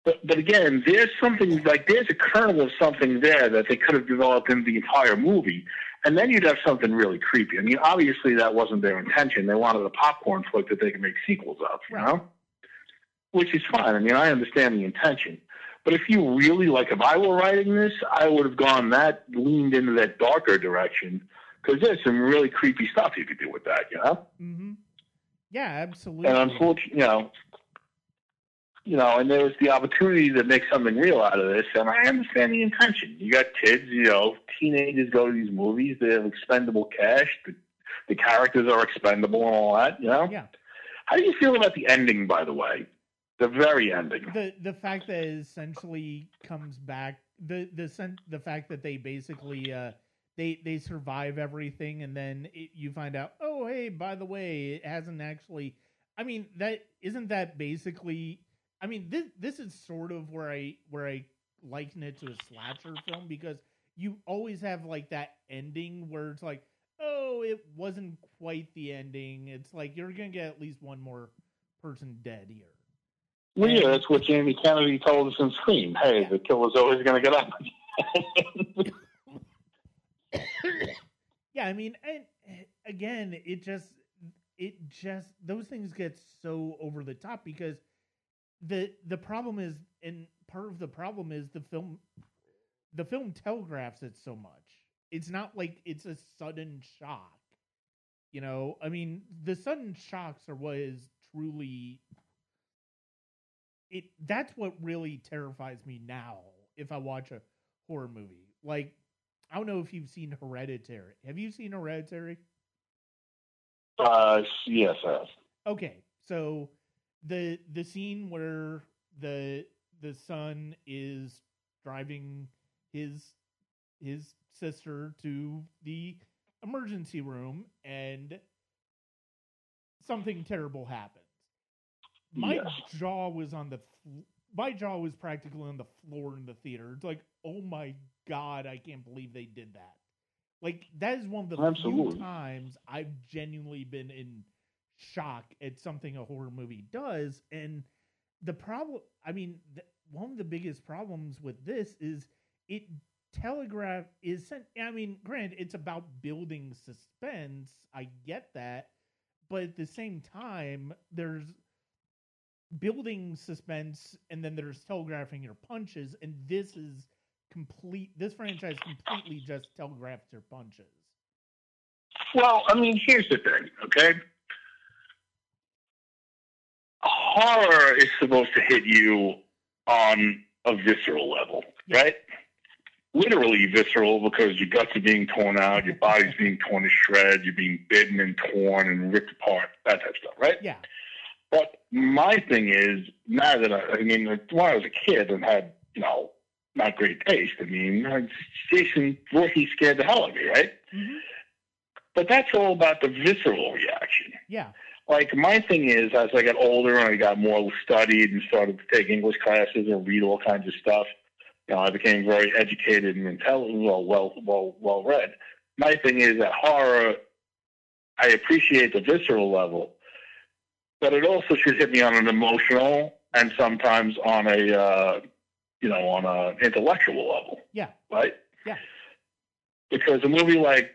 But, but again, there's something like there's a kernel of something there that they could have developed in the entire movie, and then you'd have something really creepy. I mean, obviously that wasn't their intention. They wanted a popcorn flick that they could make sequels of, you know which is fine. I mean, I understand the intention. But if you really like, if I were writing this, I would have gone that leaned into that darker direction because there's some really creepy stuff you could do with that, you know.
Mm-hmm. Yeah, absolutely.
And unfortunately, you know, you know, and there was the opportunity to make something real out of this, and I understand the intention. You got kids, you know, teenagers go to these movies; they have expendable cash. The, the characters are expendable and all that, you know.
Yeah.
How do you feel about the ending, by the way? The very ending.
The the fact that it essentially comes back the the sen- the fact that they basically uh they they survive everything and then it, you find out oh hey by the way it hasn't actually I mean that isn't that basically I mean this this is sort of where I where I liken it to a slasher film because you always have like that ending where it's like oh it wasn't quite the ending it's like you're gonna get at least one more person dead here
well, yeah, that's what Jamie Kennedy told us in Scream. Hey, yeah. the killer's always going to get up.
yeah, I mean, and again, it just, it just, those things get so over the top because the the problem is, and part of the problem is the film, the film telegraphs it so much. It's not like it's a sudden shock. You know, I mean, the sudden shocks are what is truly it that's what really terrifies me now if I watch a horror movie. Like I don't know if you've seen Hereditary. Have you seen Hereditary?
Uh yes, I have.
Okay. So the the scene where the the son is driving his his sister to the emergency room and something terrible happens my yes. jaw was on the my jaw was practically on the floor in the theater. It's like, oh my God, I can't believe they did that. Like that is one of the
Absolutely.
few times I've genuinely been in shock at something a horror movie does. And the problem, I mean, th- one of the biggest problems with this is it telegraph is sent. I mean, granted, it's about building suspense. I get that, but at the same time, there's building suspense and then there's telegraphing your punches and this is complete this franchise completely just telegraphs your punches
Well, I mean, here's the thing, okay? Horror is supposed to hit you on a visceral level, right? Literally visceral because your guts are being torn out, your body's being torn to shreds, you're being bitten and torn and ripped apart, that type of stuff, right?
yeah
But my thing is, now that I, I mean, when I was a kid and had, you know, not great taste, I mean, Jason Voorhees scared the hell out of me, right?
hmm
But that's all about the visceral reaction.
yeah
Like my thing is, as I got older and I got more studied and started to take English classes and read all kinds of stuff, you know, I became very educated and intelligent, well, well, well, well read. My thing is that horror, I appreciate the visceral level, but it also should hit me on an emotional and sometimes on a, uh, you know, on an intellectual level,
yeah
right?
Yeah.
Because a movie like,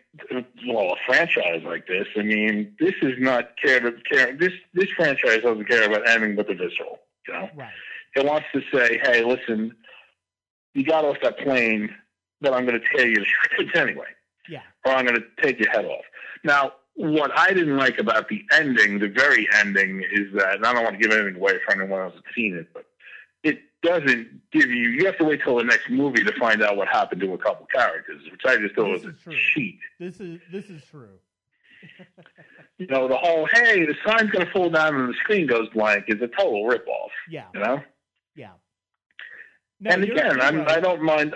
well, a franchise like this, I mean, this is not care to care. This this franchise doesn't care about anything but the visceral. You know,
right
it wants to say, hey, listen, you got off that plane, but I'm going to tear you to shreds anyway,
yeah
or I'm going to take your head off. Now, what I didn't like about the ending, the very ending, is that, and I don't want to give anything away for anyone else that's seen it, but doesn't give you. You have to wait till the next movie to find out what happened to a couple characters, which I just thought was a
true.
cheat.
this is this is true
You know, the whole "hey, the sign's going to fall down and the screen goes blank" is a total ripoff.
yeah
You know.
yeah No,
and again, I'm,
right.
I don't mind.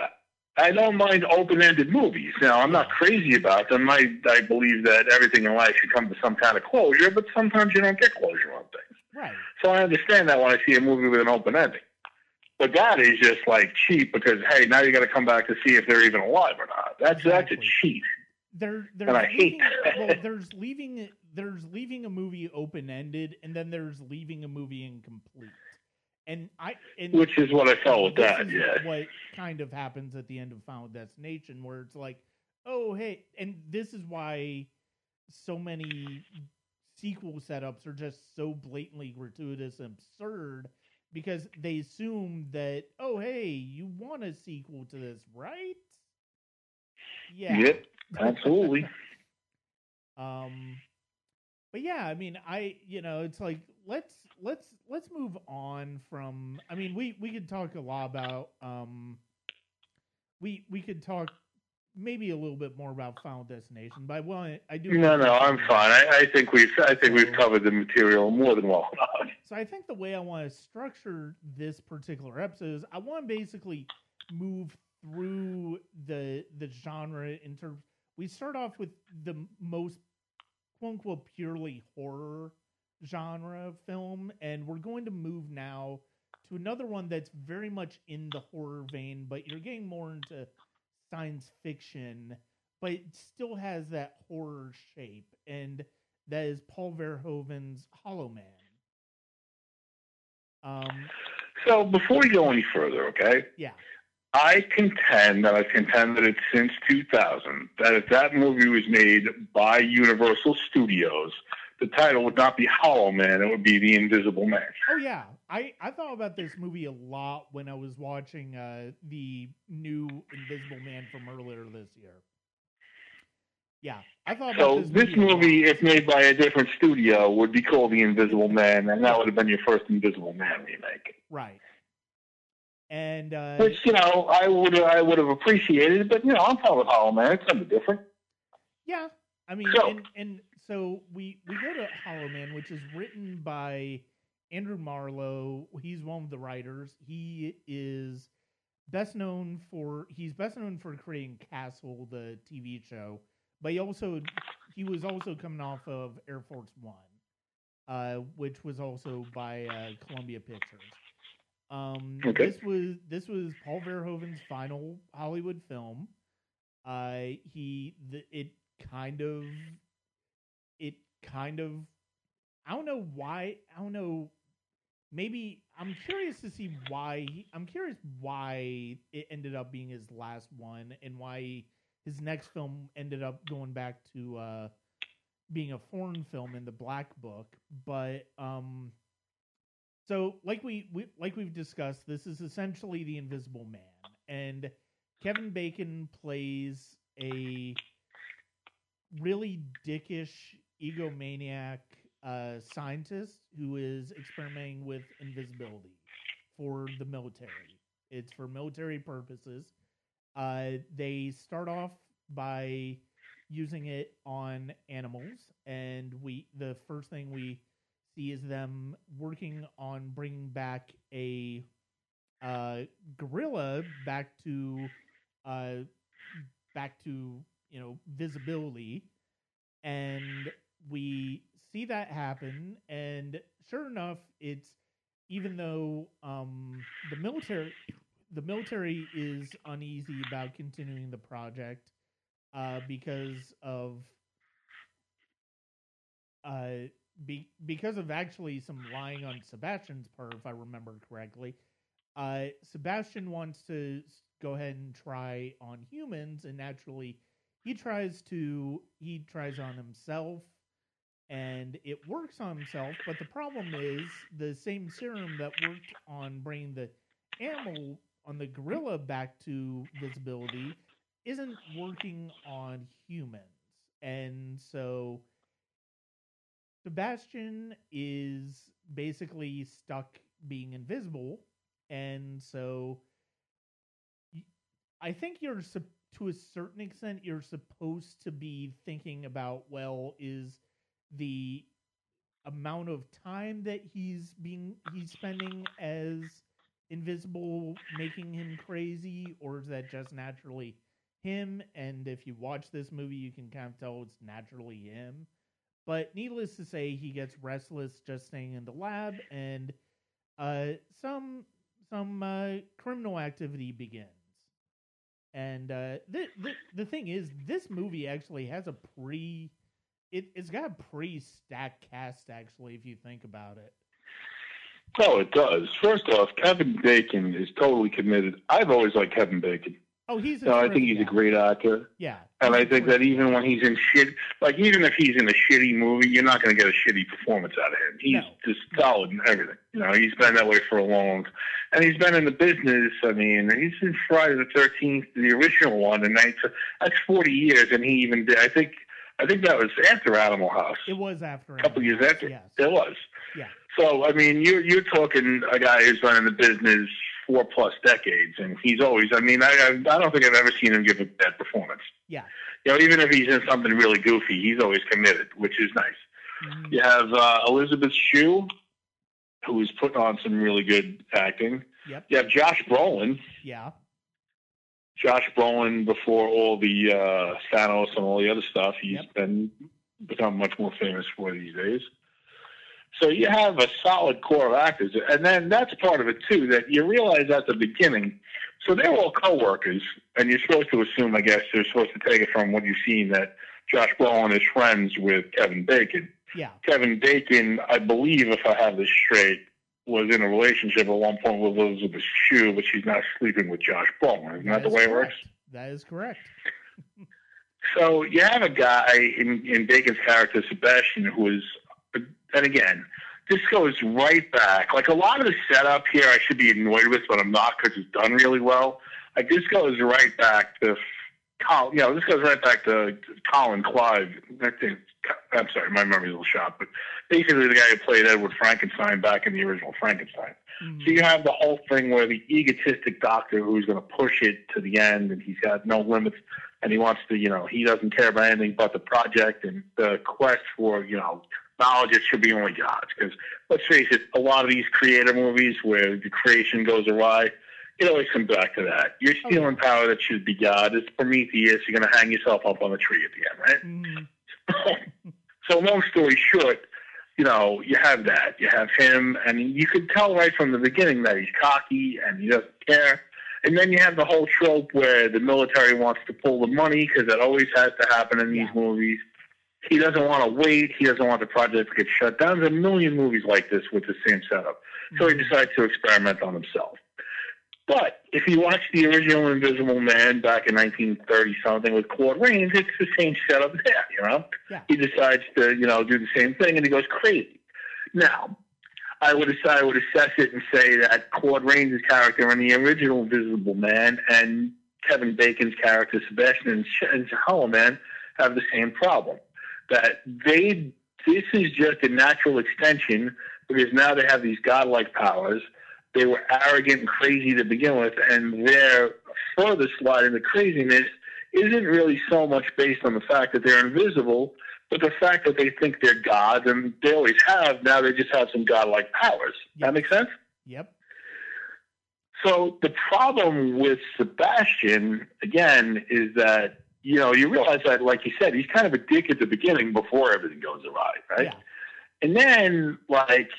I don't mind open-ended movies. Now, I'm not crazy about them. I I believe that everything in life should come to some kind of closure, but sometimes you don't get closure on things.
right
So I understand that when I see a movie with an open ending. But that is just like cheap because hey, now you got to come back to see if they're even alive or not. That's that's a
Exactly.
cheat.
there there's
And I hate
leaving,
that.
well there's leaving there's leaving a movie open ended and then there's leaving a movie incomplete and i and
Which is what I felt with that. Yeah.
what kind of happens at the end of final destination where it's like oh hey and this is why so many sequel setups are just so blatantly gratuitous and absurd because they assume that oh hey you want a sequel to this right yeah
Yep. Absolutely.
um but yeah i mean i you know it's like let's let's let's move on from i mean we we could talk a lot about um we we could talk maybe a little bit more about final destination but i want i do
No, no, I'm fine. I, I think we've I think we've covered the material more than well enough.
so i think the way i want to structure this particular episode is i want to basically move through the the genre in terms we start off with the most quote unquote purely horror genre film and we're going to move now to another one that's very much in the horror vein but you're getting more into science fiction but it still has that horror shape and that is paul verhoeven's hollow man. Um
So before we go any further, okay,
yeah.
I contend, that I contend that it's since 2000, that if that movie was made by Universal Studios, the title would not be Hollow Man, it would be The Invisible Man.
Oh yeah, I I thought about this movie a lot when I was watching uh the new Invisible Man from earlier this year. Yeah, I thought about
So
this
this
movie,
if made by a different studio, would be called The Invisible Man, and that would have been your first Invisible Man remake.
right, and uh,
Which you know I would I would have appreciated, but you know I'm fine with Hollow Man. It's something different.
yeah, I mean,
So-
and and so we we go to Hollow Man, which is written by Andrew Marlowe. He's one of the writers. He is best known for he's best known for creating Castle, the TV show, but he also he was also coming off of Air Force One, uh, which was also by uh, Columbia Pictures. Um,
Okay.
This was this was Paul Verhoeven's final Hollywood film. Uh, he the, it kind of it kind of I don't know why I don't know. Maybe I'm curious to see why he, I'm curious why it ended up being his last one and why his next film ended up going back to uh, being a foreign film in the Black Book. But um, so like we, we like we've discussed, this is essentially the Invisible Man, and Kevin Bacon plays a really dickish egomaniac uh, scientist who is experimenting with invisibility for the military. It's for military purposes. Uh, they start off by using it on animals, and we the first thing we see is them working on bringing back a uh, gorilla back to uh, back to you know visibility, and we see that happen. And sure enough, it's even though um, the military the military is uneasy about continuing the project uh, because of uh, be, because of actually some lying on Sebastian's part, if I remember correctly. Uh, Sebastian wants to go ahead and try on humans, and naturally, he tries to he tries on himself, and it works on himself. But the problem is the same serum that worked on bringing the animal on the gorilla back to visibility isn't working on humans, and so Sebastian is basically stuck being invisible, and so I think you're to a certain extent you're supposed to be thinking about well is the amount of time that he's being he's spending as invisible making him crazy or is that just naturally him and if you watch this movie you can kind of tell it's naturally him but needless to say, he gets restless just staying in the lab, and uh, some some uh, criminal activity begins. And uh, the, the the thing is, this movie actually has a pre it it's got a pre stacked cast actually, if you think about it.
Oh, it does. First off, Kevin Bacon is totally committed. I've always liked Kevin Bacon.
Oh, he's a
No, I think he's a great actor.
yeah,
And I think that even when he's in shit, like even if he's in a shitty movie, you're not going to get a shitty performance out of him. He's
No.
just solid in everything. You know, he's been that way for a long, and he's been in the business. I mean, he's in Friday the Thirteenth, the original one, and that's that's 40 years. And he even did. I think, I think that was after Animal House.
It was after
a couple
Animal
years
House,
after.
Yes.
It was.
Yeah.
So I mean, you're you're talking a guy who's been in the business four plus decades, and he's always. I mean, I I I don't think I've ever seen him give a bad performance.
Yeah.
You know, even if he's in something really goofy, he's always committed, which is nice.
Mhm.
You have uh, Elizabeth Shue, who is putting on some really good acting.
Yep.
You have Josh Brolin.
Yeah.
Josh Brolin, before all the uh, Thanos and all the other stuff, he's
Yep.
been become much more famous for these days. So you have a solid core of actors, and then that's part of it too. That you realize at the beginning, so they're all coworkers, and you're supposed to assume, I guess, they're supposed to take it from what you've seen that Josh Brolin is friends with Kevin Bacon.
Yeah.
Kevin Bacon, I believe, if I have this straight, was in a relationship at one point with Elizabeth Shue, but she's not sleeping with Josh Brolin. Isn't that, the
is
way it works?
That is correct.
So you have a guy in, in Bacon's character, Sebastian, who is, and again, this goes right back. Like a lot of the setup here, I should be annoyed with, but I'm not because it's done really well. Like this goes right back to, Col- you know, this goes right back to Colin Clive. I think, I'm sorry, my memory's a little shot, but basically the guy who played Edward Frankenstein back in the original Frankenstein.
Mhm.
So you have the whole thing where the egotistic doctor who's going to push it to the end, and he's got no limits, and he wants to, you know, he doesn't care about anything but the project and the quest for, you know, knowledge. It should be only God's. Because let's face it, a lot of these creative movies where the creation goes awry, it always comes back to that. You're
Oh,
stealing power that should be God. It's Prometheus. You're going to hang yourself up on the tree at the end, right?
Mhm.
so long story short, you know, you have that. You have him, and you could tell right from the beginning that he's cocky and he doesn't care. And then you have the whole trope where the military wants to pull the money because that always has to happen in these
Yeah.
movies. He doesn't want to wait. He doesn't want the project to get shut down. There's a million movies like this with the same setup. So he
Mhm.
decides to experiment on himself. But if you watch the original Invisible Man back in 1930 something with Claude Rains, it's the same setup there, you know?
Yeah.
He decides to, you know, do the same thing and he goes crazy. Now, I would I would assess it and say that Claude Rains' character in the original Invisible Man and Kevin Bacon's character Sebastian and Hollow Man have the same problem. That they this is just a natural extension because now they have these godlike powers. They were arrogant and crazy to begin with, and their further slide into craziness isn't really so much based on the fact that they're invisible, but the fact that they think they're gods, and they always have. Now they just have some godlike powers. That makes sense.
Yep.
So the problem with Sebastian again is that you know you realize that, like you said, he's kind of a dick at the beginning before everything goes awry, right?
Yeah.
And then like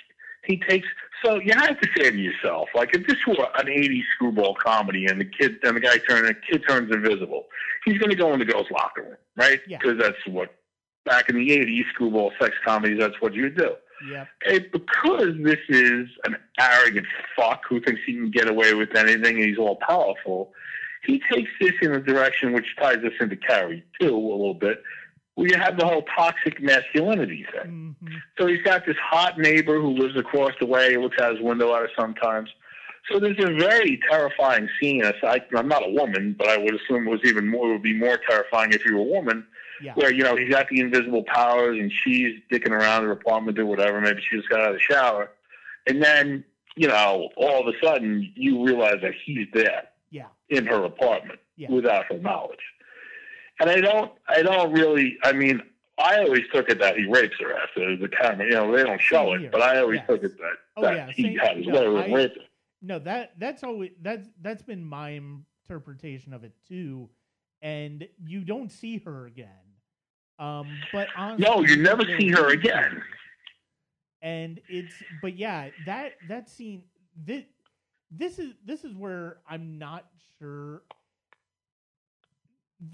he takes. So you have to say to yourself, like if this were an '80s screwball comedy and the kid and the guy turns the kid turns invisible, he's going to go in the girls' locker room, right?
Yeah.
Because that's what back in the '80s screwball sex comedies. That's what you do.
Yep.
Okay, because this is an arrogant fuck who thinks he can get away with anything and he's all powerful, he takes this in a direction which ties us into Carrie too a little bit, We have the whole toxic masculinity thing.
hmm
So he's got this hot neighbor who lives across the way, looks out his window at her sometimes. So there's a very terrifying scene. Aside, I'm not a woman, but I would assume it was even more. It would be more terrifying if you were a woman
Yeah.
where you know he's got the invisible powers and she's dicking around her apartment or whatever. Maybe she just got out of the shower, and then you know all of a sudden you realize that he's there
Yeah.
in her apartment
Yeah.
without her knowledge. And I don't, I don't really. I mean, I always took it that he rapes her after the camera. You know, they don't show it, but I always
Yes.
took it that,
Oh,
that
yeah,
he
same-
had his
no,
way with raping.
No, that that's always that's that's been my interpretation of it too, and you don't see her again. Um, but honestly,
No, you never see her again.
And it's but yeah, that that scene this this is this is where I'm not sure.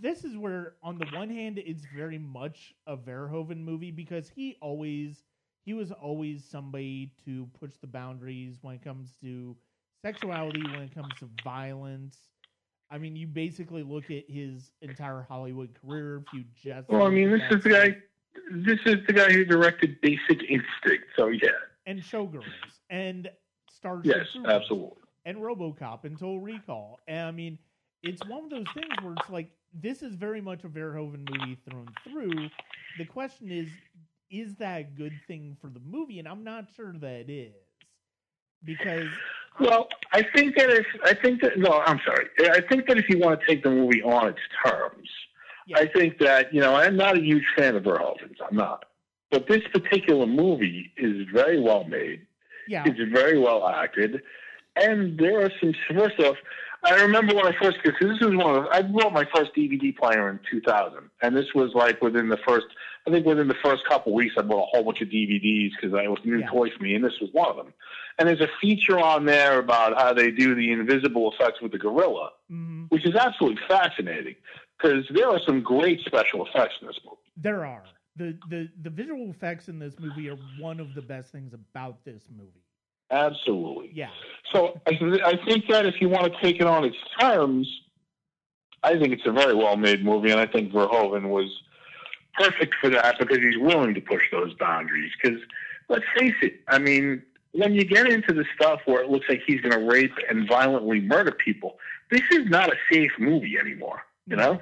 This is where, on the one hand, it's very much a Verhoeven movie because he always he was always somebody to push the boundaries when it comes to sexuality, when it comes to violence. I mean, you basically look at his entire Hollywood career. If you just
Well, I mean, this is the guy. This is the guy who directed Basic Instinct. So yeah,
and Showgirls and Starship
yes,
Troopers
absolutely.
And RoboCop and Total Recall. And I mean, it's one of those things where it's like this is very much a Verhoeven movie thrown through. The question is, is that a good thing for the movie? And I'm not sure that it is because
Well, I think that if I think that no, I'm sorry. I think that if you want to take the movie on its terms,
Yeah.
I think that you know I'm not a huge fan of Verhoeven's. I'm not, but this particular movie is very well made.
yeah,
It's very well acted, and there are some first off. I remember when I first because this was one of I bought my first DVD player in 2000, and this was like within the first I think within the first couple of weeks I bought a whole bunch of DVDs because I was a new
Yeah.
toy for me, and this was one of them. And there's a feature on there about how they do the invisible effects with the gorilla,
mhm.
which is absolutely fascinating because there are some great special effects in this movie.
there are the, the the visual effects in this movie are one of the best things about this movie.
Absolutely.
Yeah,
So I, th- I think that if you want to take it on its terms, I think it's a very well made movie, and I think Verhoeven was perfect for that because he's willing to push those boundaries. Because let's face it, I mean, when you get into the stuff where it looks like he's going to rape and violently murder people, this is not a safe movie anymore. You know.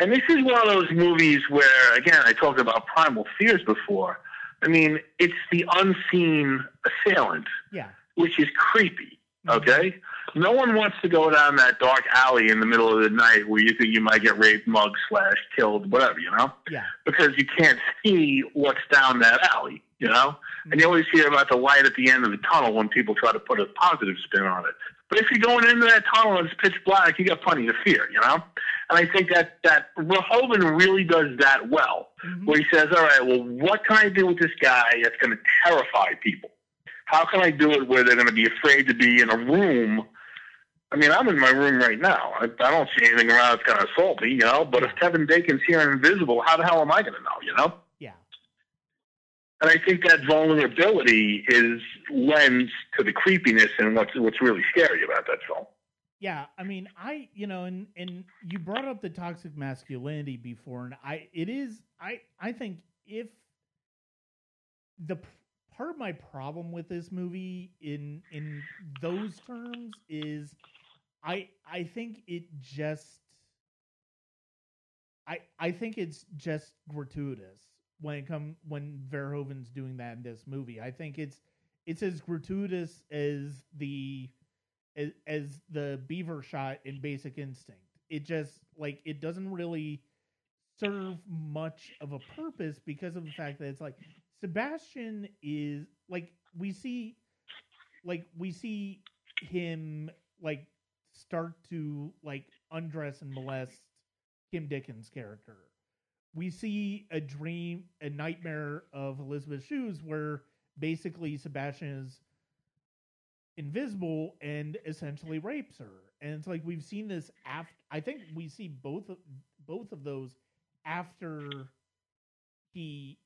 And this is one of those movies where, again, I talked about primal fears before. I mean, it's the unseen assailant,
yeah,
which is creepy.
Mhm.
Okay? No one wants to go down that dark alley in the middle of the night where you think you might get raped, mugged, slashed, killed, whatever, you know?
yeah,
Because you can't see what's down that alley, you know? And you always hear about the light at the end of the tunnel when people try to put a positive spin on it. But if you're going into that tunnel and it's pitch black, you got plenty to fear, you know. And I think that that Verhoeven really does that well, mm-hmm. where he says, "All right, well, what can I do with this guy that's going to terrify people? How can I do it where they're going to be afraid to be in a room?" I mean, I'm in my room right now. I, I don't see anything around that's going to assault me, you know. But if Kevin Bacon's here and invisible, how the hell am I going to know, you know? And I think that vulnerability is lends to the creepiness and what's what's really scary about that film.
Yeah, I mean, I you know, and and you brought up the toxic masculinity before, and I it is I I think if the part of my problem with this movie in in those terms is I I think it just I I think it's just gratuitous when it come when Verhoeven's doing that in this movie. I think it's it's as gratuitous as the as, as the beaver shot in Basic Instinct. It just like it doesn't really serve much of a purpose because of the fact that it's like Sebastian is like we see like we see him like start to like undress and molest Kim Dickens' character. We see a dream, a nightmare of Elizabeth Shue's where basically Sebastian is invisible and essentially rapes her. And it's like we've seen this after I think we see both of both of those after he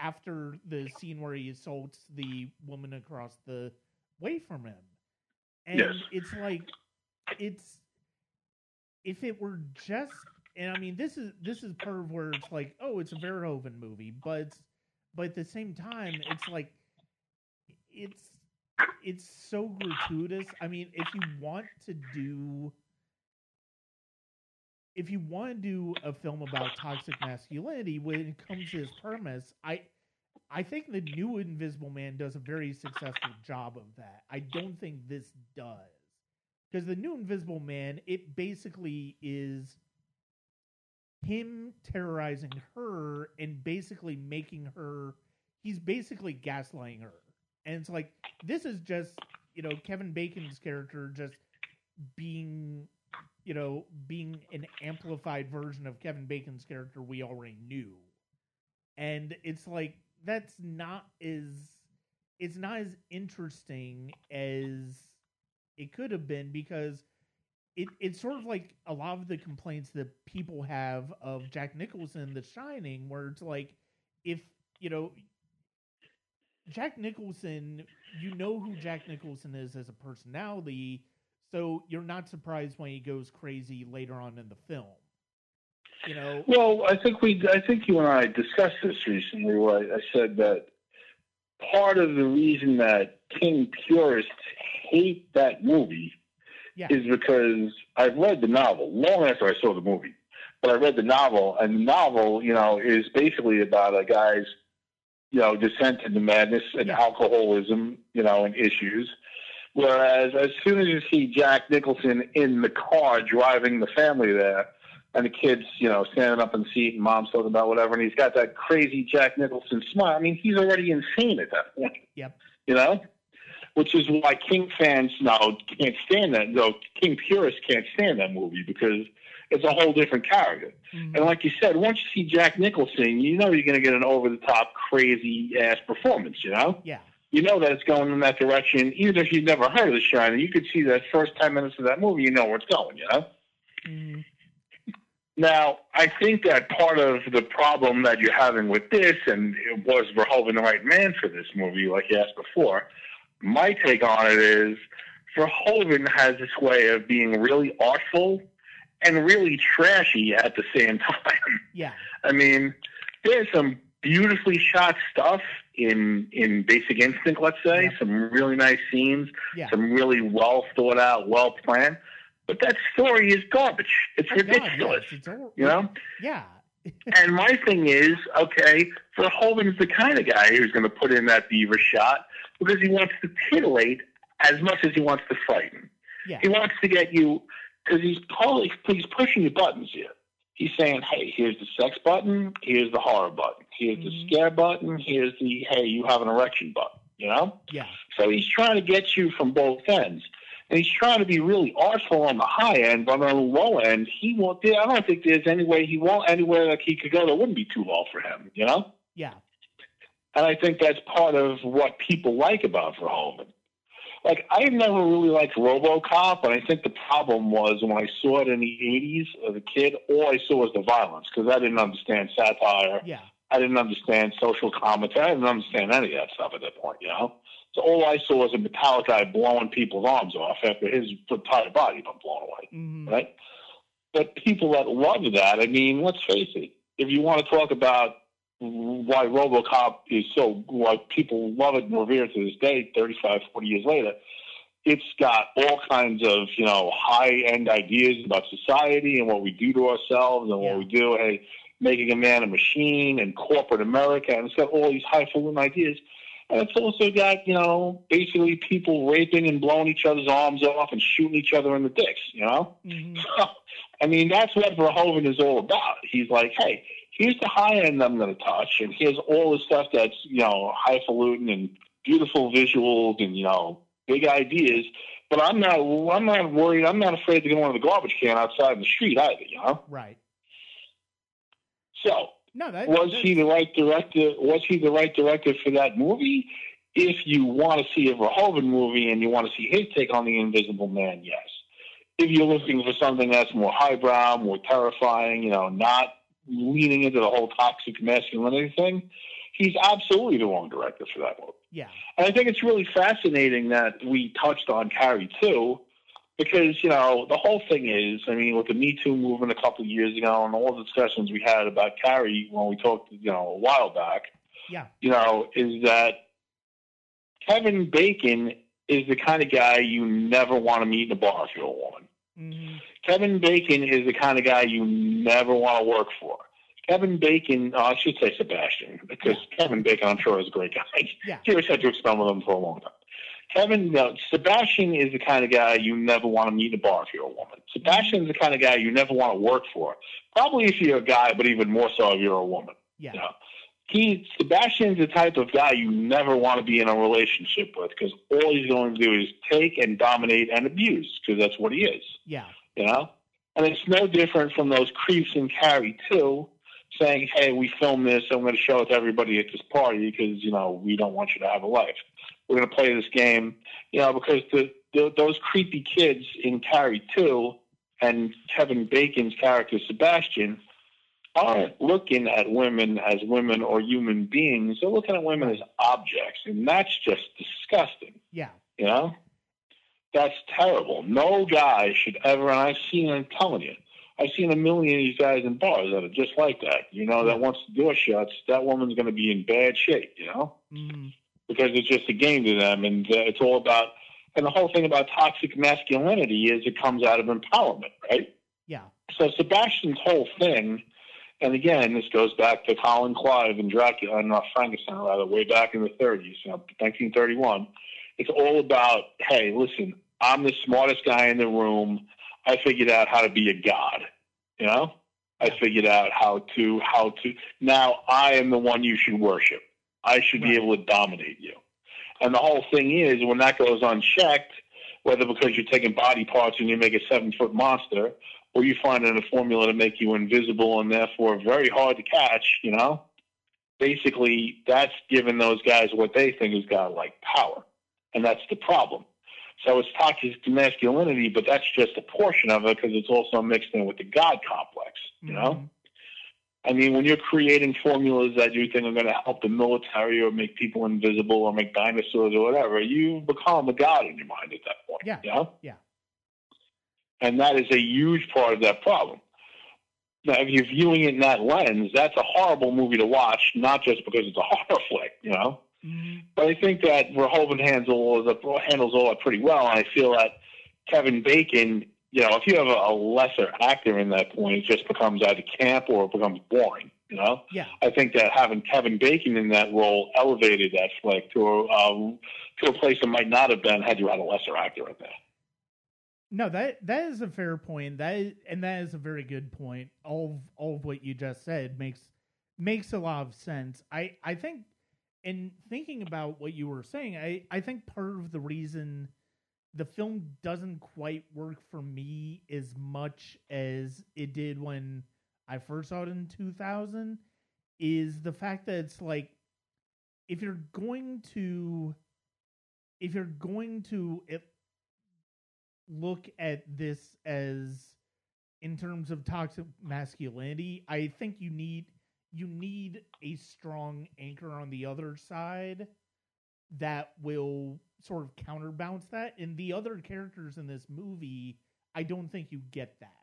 after the scene where he assaults the woman across the way from him. And yes. it's like it's if it were just and I mean this is this is part of where it's like, oh, it's a Verhoeven movie, but but at the same time, it's like it's it's so gratuitous. I mean, if you want to do if you want to do a film about toxic masculinity when it comes to his premise, I I think the new Invisible Man does a very successful job of that. I don't think this does because the new Invisible Man, it basically is him terrorizing her and basically making her. He's basically gaslighting her, and it's like this is just you know Kevin Bacon's character just being you know being an amplified version of Kevin Bacon's character we already knew, and it's like that's not as it's not as interesting as it could have been because it it's sort of like a lot of the complaints that people have of Jack Nicholson The Shining, where it's like if you know Jack Nicholson, you know who Jack Nicholson is as a personality, so you're not surprised when he goes crazy later on in the film. You know.
Well, I think we, I think you and I discussed this recently, where I, I said that part of the reason that King purists hate that movie yeah. is because I've read the novel long after I saw the movie. But I read the novel, and the novel, you know, is basically about a guy's, you know, descent into madness and alcoholism, you know, and issues. Whereas as soon as you see Jack Nicholson in the car driving the family there, and the kids, you know, standing up in the seat, and mom's talking about whatever, and he's got that crazy Jack Nicholson smile. I mean, he's already insane at that point.
Yep.
You know, which is why King fans now can't stand that. No, King purists can't stand that movie because it's a whole different character. Mm-hmm. And like you said, once you see Jack Nicholson, you know you're going to get an over the top, crazy ass performance. You know.
Yeah.
You know that it's going in that direction, even if you've never heard of The Shining. You could see that first ten minutes of that movie, you know where it's going. You know. Mm-hmm. Now, I think that part of the problem that you're having with this, and it was Verhoeven the right man for this movie, like you asked before, my take on it is Verhoeven has this way of being really artful and really trashy at the same time.
Yeah.
I mean, there's some beautifully shot stuff in in Basic Instinct, let's say, yeah. some really nice scenes,
yeah.
some really well thought out, well planned. But that story is garbage. It's oh, ridiculous. God, yes. it's you know?
Yeah.
And my thing is, okay, Verhoeven's the kind of guy who's going to put in that beaver shot because he wants to titillate as much as he wants to frighten.
Yeah.
He wants to get you because he's totally he's pushing the buttons here. He's saying, "Hey, here's the sex button. Here's the horror button. Here's mm-hmm. the scare button. Here's the hey, you have an erection button." You know?
Yeah.
So he's trying to get you from both ends. And he's trying to be really artful on the high end, but on the low end, he won't. I don't think there's any way he won't anywhere that he could go that wouldn't be too low for him. You know?
Yeah.
And I think that's part of what people like about Verhoeven. Like I never really liked RoboCop, and I think the problem was when I saw it in the '80s as a kid, all I saw was the violence because I didn't understand satire.
Yeah.
I didn't understand social commentary. I didn't understand any of that stuff at that point, you know. So all I saw was a metallic guy blowing people's arms off after his entire body been blown away,
Mhm.
right? But people that love that, I mean, let's face it. If you want to talk about why RoboCop is so why people love it and revere it to this day, 35, 40 years later, it's got all kinds of you know high end ideas about society and what we do to ourselves and
Yeah.
what we do. Hey, making a man a machine and corporate America, and it's got all these highfalutin ideas. And it's also got, you know, basically people raping and blowing each other's arms off and shooting each other in the dicks, you know?
Mhm.
I mean, that's what Verhoeven is all about. He's like, hey, here's the high end I'm going to touch, and here's all the stuff that's, you know, highfalutin and beautiful visuals and, you know, big ideas. But I'm not, I'm not worried. I'm not afraid to go into the garbage can outside in the street either, you know?
Right.
So,
No, that
was he the right director? Was he the right director for that movie? If you want to see a Verhoeven movie and you want to see his take on the Invisible Man, yes. If you're looking for something that's more highbrow, more terrifying, you know, not leaning into the whole toxic masculinity thing, he's absolutely the wrong director for that movie.
Yeah.
And I think it's really fascinating that we touched on Carrie too, because you know the whole thing is, I mean, with the Me Too movement a couple of years ago and all the discussions we had about Carrie when we talked, you know, a while back,
Yeah.
you know, is that Kevin Bacon is the kind of guy you never want to meet in a bar if you're a woman.
hmm
Kevin Bacon is the kind of guy you never want to work for. Kevin Bacon, oh, I should say Sebastian, because Kevin Bacon, I'm sure, is a great guy.
Yeah.
Here's had to expel with him for a long time. Kevin, no, Sebastian is the kind of guy you never want to meet in a bar if you're a woman. Sebastian's the kind of guy you never want to work for. Probably if you're a guy, but even more so if you're a woman.
Yeah.
You know, he Sebastian's the type of guy you never want to be in a relationship with because all he's going to do is take and dominate and abuse because that's what he is.
Yeah.
You know, and it's no different from those creeps in Carrie too, saying, "Hey, we filmed this. I'm going to show it to everybody at this party because you know we don't want you to have a life. We're going to play this game, you know, because the, the those creepy kids in Carrie 2 and Kevin Bacon's character Sebastian." aren't looking at women as women or human beings. They're looking at women as objects, and that's just disgusting.
Yeah.
You know, that's terrible. No guy should ever. And I've seen. I'm telling you, I've seen a million of these guys in bars that are just like that. You know, that once the door shuts, that woman's going to be in bad shape. You know,
hmm
because it's just a game to them, and uh, it's all about. And the whole thing about toxic masculinity is it comes out of empowerment, right?
Yeah.
So Sebastian's whole thing, and again, this goes back to Colin Clive and Dracula and uh, Frankenstein, rather, way back in the 30s, you know, 1931. It's all about, hey, listen, I'm the smartest guy in the room. I figured out how to be a god. You know, I figured out how to how to. Now I am the one you should worship. I should be able to dominate you. And the whole thing is, when that goes unchecked, whether because you're taking body parts and you make a seven foot monster, or you find in a formula to make you invisible and therefore very hard to catch, you know, basically that's giving those guys what they think is godlike power. And that's the problem. So it's toxic masculinity, but that's just a portion of it because it's also mixed in with the God complex, you know?
Mhm.
I mean, when you're creating formulas that you think are going to help the military or make people invisible or make dinosaurs or whatever, you become a god in your mind at that point.
Yeah.
You know?
Yeah.
And that is a huge part of that problem. Now, if you're viewing it in that lens, that's a horrible movie to watch, not just because it's a horror flick, you know?
Mhm.
But I think that Verhoeven handles handles all that pretty well, and I feel that Kevin Bacon, you know, if you have a, a lesser actor in that point, it just becomes either camp or it becomes boring. You know,
Yeah.
I think that having Kevin Bacon in that role elevated that flick to a um, to a place it might not have been had you had a lesser actor in there.
No, that that is a fair point. That is, and that is a very good point. All of, all of what you just said makes makes a lot of sense. I I think in thinking about what you were saying, I I think part of the reason the film doesn't quite work for me as much as it did when I first saw it in 2000 is the fact that it's like if you're going to if you're going to it, look at this as in terms of toxic masculinity, I think you need you need a strong anchor on the other side that will sort of counterbalance that. And the other characters in this movie, I don't think you get that.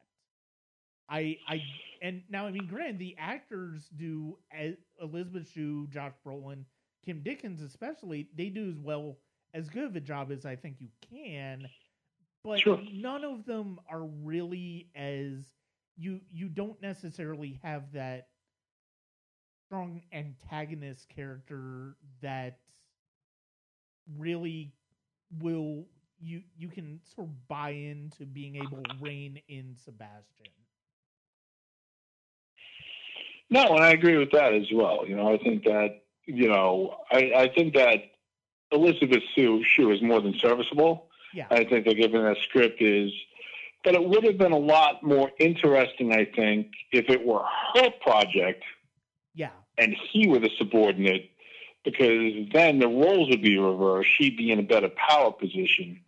I I and now I mean, granted, the actors do eh, Elizabeth Shue, Josh Brolin, Kim Dickens, especially, they do as well as good of a job as I think you can. But
Sure.
none of them are really as you you don't necessarily have that strong antagonist character that really will you you can sort of buy into being able to rein in Sebastian.
No, and I agree with that as well. You know, I think that you know, I, I think that Elizabeth Sue Shue is more than serviceable.
Yeah.
I think they're giving that script is, but it would have been a lot more interesting. I think if it were her project
Yeah.
and he were the subordinate, because then the roles would be reversed. She'd be in a better power position,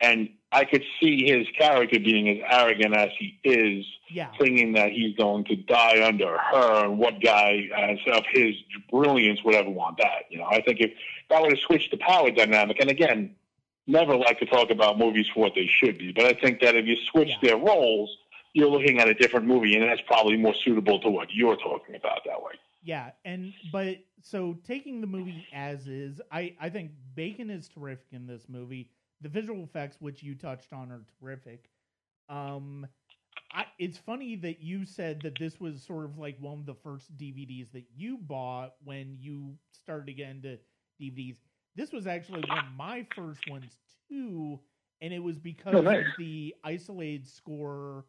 and I could see his character being as arrogant as he is
Yeah.
thinking that he's going to die under her, and what guy as of his brilliance would ever want that? You know, I think if that would have switched the power dynamic, and again, never like to talk about movies for what they should be, but I think that if you switch
Yeah.
their roles, you're looking at a different movie, and that's probably more suitable to what you're talking about that way.
Yeah, and but so taking the movie as is, I I think Bacon is terrific in this movie. The visual effects, which you touched on, are terrific. Um, I, it's funny that you said that this was sort of like one of the first DVDs that you bought when you started to get into DVDs. This was actually one of my first ones too, and it was because
Oh, nice.
of the isolated score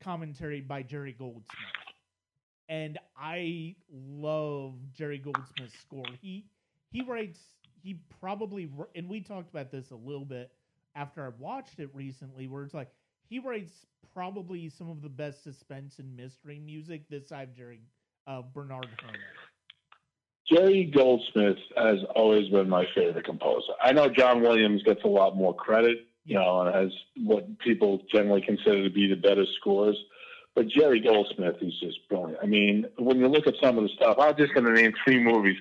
commentary by Jerry Goldsmith and I love Jerry Goldsmith's score. He he writes he probably and we talked about this a little bit after I watched it recently, where it's like he writes probably some of the best suspense and mystery music this side of Jerry uh, Bernard Herrmann.
Jerry Goldsmith has always been my favorite composer. I know John Williams gets a lot more credit, you know, and has what people generally consider to be the better scores. But Jerry Goldsmith is just brilliant. I mean, when you look at some of the stuff, I'm just going to name three movies.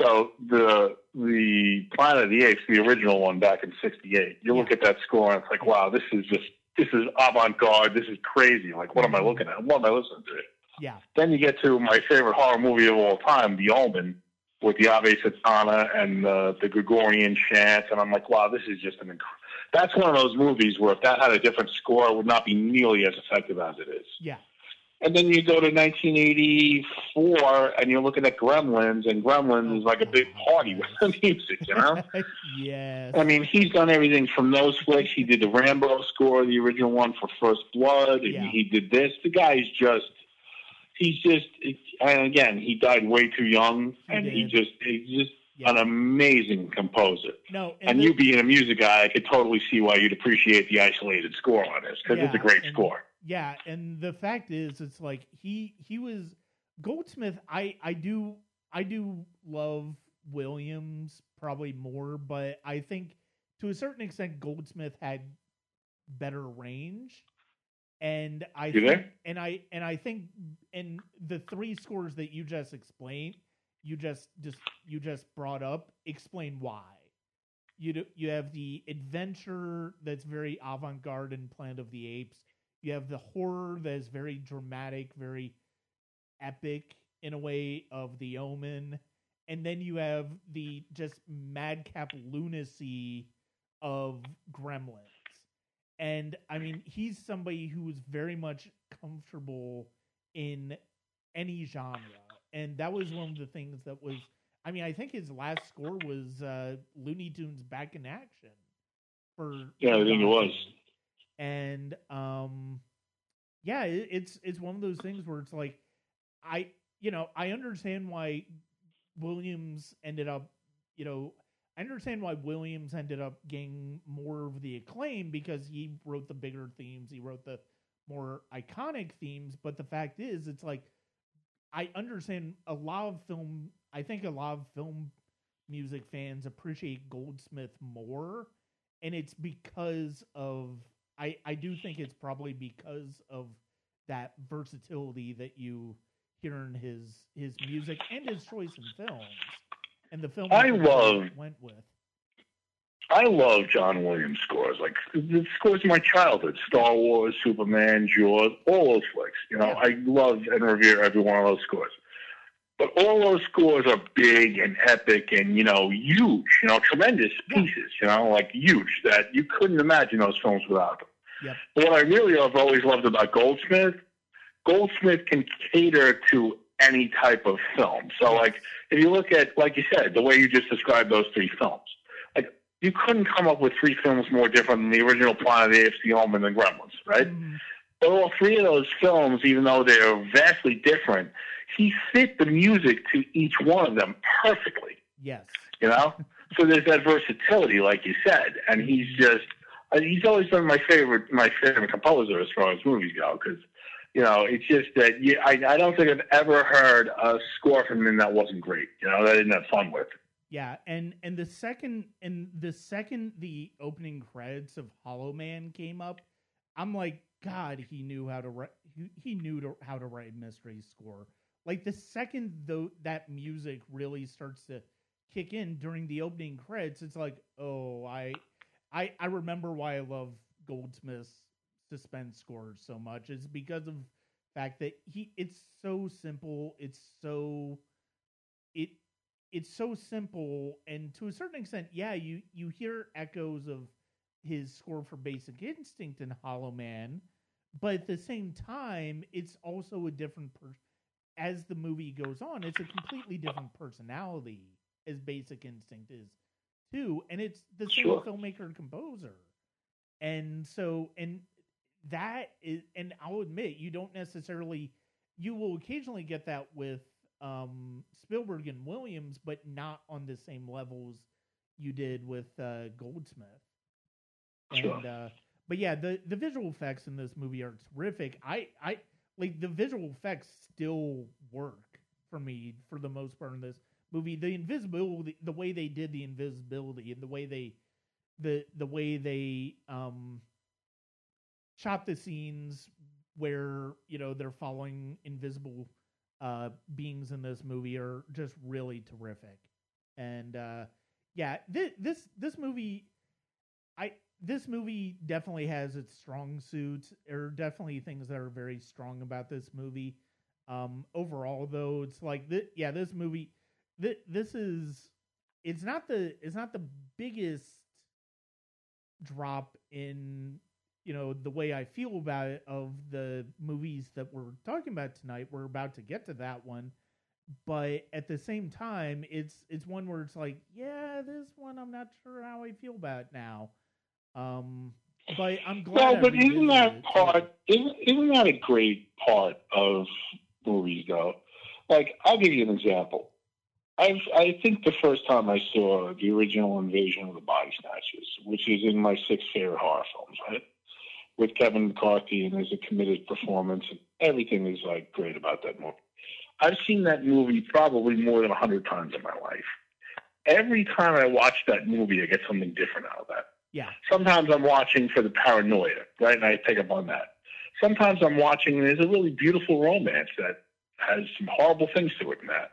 So the the Planet of the Apes, the original one back in '68. You look at that score, and it's like, wow, this is just this is avant garde. This is crazy. Like, what am I looking at? What am I listening to?
Yeah,
Then you get to my favorite horror movie of all time, The Omen, with the Ave Satana and uh, the Gregorian chants, and I'm like, wow, this is just an. Inc- That's one of those movies where if that had a different score, it would not be nearly as effective as it is.
yeah,
And then you go to 1984, and you're looking at Gremlins, and Gremlins is like a big party with the music, you know.
yes.
I mean, he's done everything from those flicks. He did the Rambo score, the original one for First Blood, and
Yeah.
he did this. The guy's just, he's just, and again, he died way too young, and he
did.
just, he's just
Yeah.
an amazing composer.
no,
And
the-
you being a music guy, I could totally see why you'd appreciate the isolated score on this because it's a great
and-
score.
Yeah, and the fact is, it's like he he was Goldsmith. I I do I do love Williams probably more, but I think to a certain extent Goldsmith had better range. And I
You
think,
there?
and I and I think in the three scores that you just explained, you just just you just brought up, explain why. You do, you have the adventure that's very avant-garde in Planet of the Apes. You have the horror that is very dramatic, very epic in a way of The Omen, and then you have the just madcap lunacy of Gremlins. And I mean, he's somebody who is very much comfortable in any genre, and that was one of the things that was. I mean, I think his last score was uh, Looney Tunes Back in Action. For
Yeah, I think it was.
and um, yeah, it, it's it's one of those things where it's like, I you know I understand why Williams ended up, you know, I understand why Williams ended up getting more of the acclaim because he wrote the bigger themes, he wrote the more iconic themes. But the fact is, it's like I understand a lot of film. I think a lot of film music fans appreciate Goldsmith more, and it's because of I I do think it's probably because of that versatility that you hear in his his music and his choice in films and the film
I love
went with.
I love John Williams scores. Like the scores of my childhood: Star Wars, Superman, Jaws, all those flicks. You know,
Yeah.
I love and revere every one of those scores. But all those scores are big and epic and you know huge. You know, tremendous pieces. You know, like huge that you couldn't imagine those films without them.
Yep.
But what I really have always loved about Goldsmith, Goldsmith can cater to any type of film. So, like, if you look at, like you said, the way you just described those three films, you couldn't come up with three films more different than the original Planet of the Apes, The Omen, and The Gremlins, right?
Mhm.
But all three of those films, even though they're vastly different, he fit the music to each one of them perfectly
Yes.
you know. so there's that versatility, like you said, and he's just he's always been my favorite my favorite composer as far as movies go because you know it's just that you, I I don't think I've ever heard a score from him that wasn't great. You know that I didn't have fun with.
Yeah, and and the second and the second the opening credits of Hollow Man came up, I'm like, God, he knew how to write. He, he knew to, how to write mystery score. Like the second though that music really starts to kick in during the opening credits, it's like, oh, I, I, I remember why I love Goldsmith's suspense scores so much. It's because of the fact that he. It's so simple. It's so. It it's so simple and to a certain extent yeah you you hear echoes of his score for basic instinct in hollow man but at the same time it's also a different per- as the movie goes on it's a completely different personality as basic instinct is too and it's the same
Sure.
filmmaker and composer and so and that is and i'll admit you don't necessarily you will occasionally get that with um Spielberg and Williams, but not on the same levels you did with uh, Goldsmith.
Sure.
And uh, but yeah, the the visual effects in this movie are terrific. I I like the visual effects still work for me for the most part in this movie. The invisibility, the way they did the invisibility, and the way they the the way they um shot the scenes where you know they're following invisible uh beings in this movie are just really terrific. And uh yeah this this this movie i this movie definitely has its strong suits. There are definitely things that are very strong about this movie. Um overall though it's like th- yeah this movie th- this is it's not the it's not the biggest drop in you know the way I feel about it of the movies that we're talking about tonight. We're about to get to that one, but at the same time, it's it's one where it's like, yeah, this one I'm not sure how I feel about now. Um, but I'm glad.
Well, but isn't that
it,
part? Isn't, isn't that a great part of movies, though? Like, I'll give you an example. I I think the first time I saw the original Invasion of the Body Snatchers, which is in my six favorite horror films, right, with Kevin McCarthy and there's a committed performance, and everything is like great about that movie. I've seen that movie probably more than a hundred times in my life. Every time I watch that movie, I get something different out of that.
Yeah,
Sometimes I'm watching for the paranoia, right? And I pick up on that. Sometimes I'm watching and there's a really beautiful romance that has some horrible things to it in that.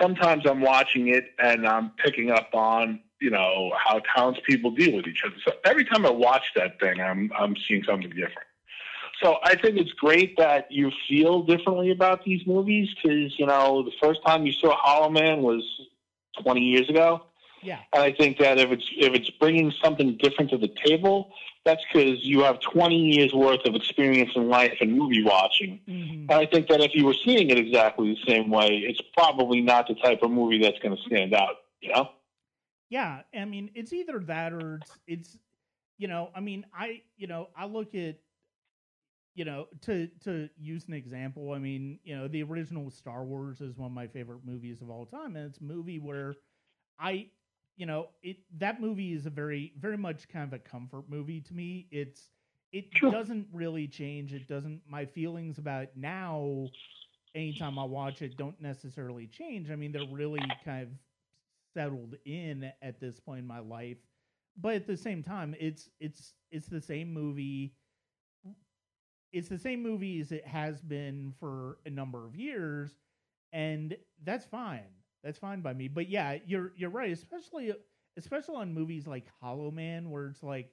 Sometimes I'm watching it and I'm picking up on, you know, how townspeople deal with each other. So every time I watch that thing, I'm I'm seeing something different. So I think it's great that you feel differently about these movies because, you know, the first time you saw Hollow Man was 20 years ago.
yeah,
And I think that if it's if it's bringing something different to the table, that's because you have 20 years worth of experience in life and movie watching.
Mhm.
And I think that if you were seeing it exactly the same way, it's probably not the type of movie that's going to stand out. You know?
Yeah, I mean, it's either that or it's it's you know, I mean, I you know, I look at you know, to to use an example, I mean, you know, the original Star Wars is one of my favorite movies of all time, and it's a movie where I you know, it that movie is a very very much kind of a comfort movie to me. It's it
Sure.
doesn't really change. It doesn't my feelings about it now anytime I watch it don't necessarily change. I mean, they're really kind of settled in at this point in my life. But at the same time, it's it's it's the same movie. It's the same movie as it has been for a number of years, and that's fine. That's fine by me. But yeah, you're you're right, especially especially on movies like Hollow Man, where it's like,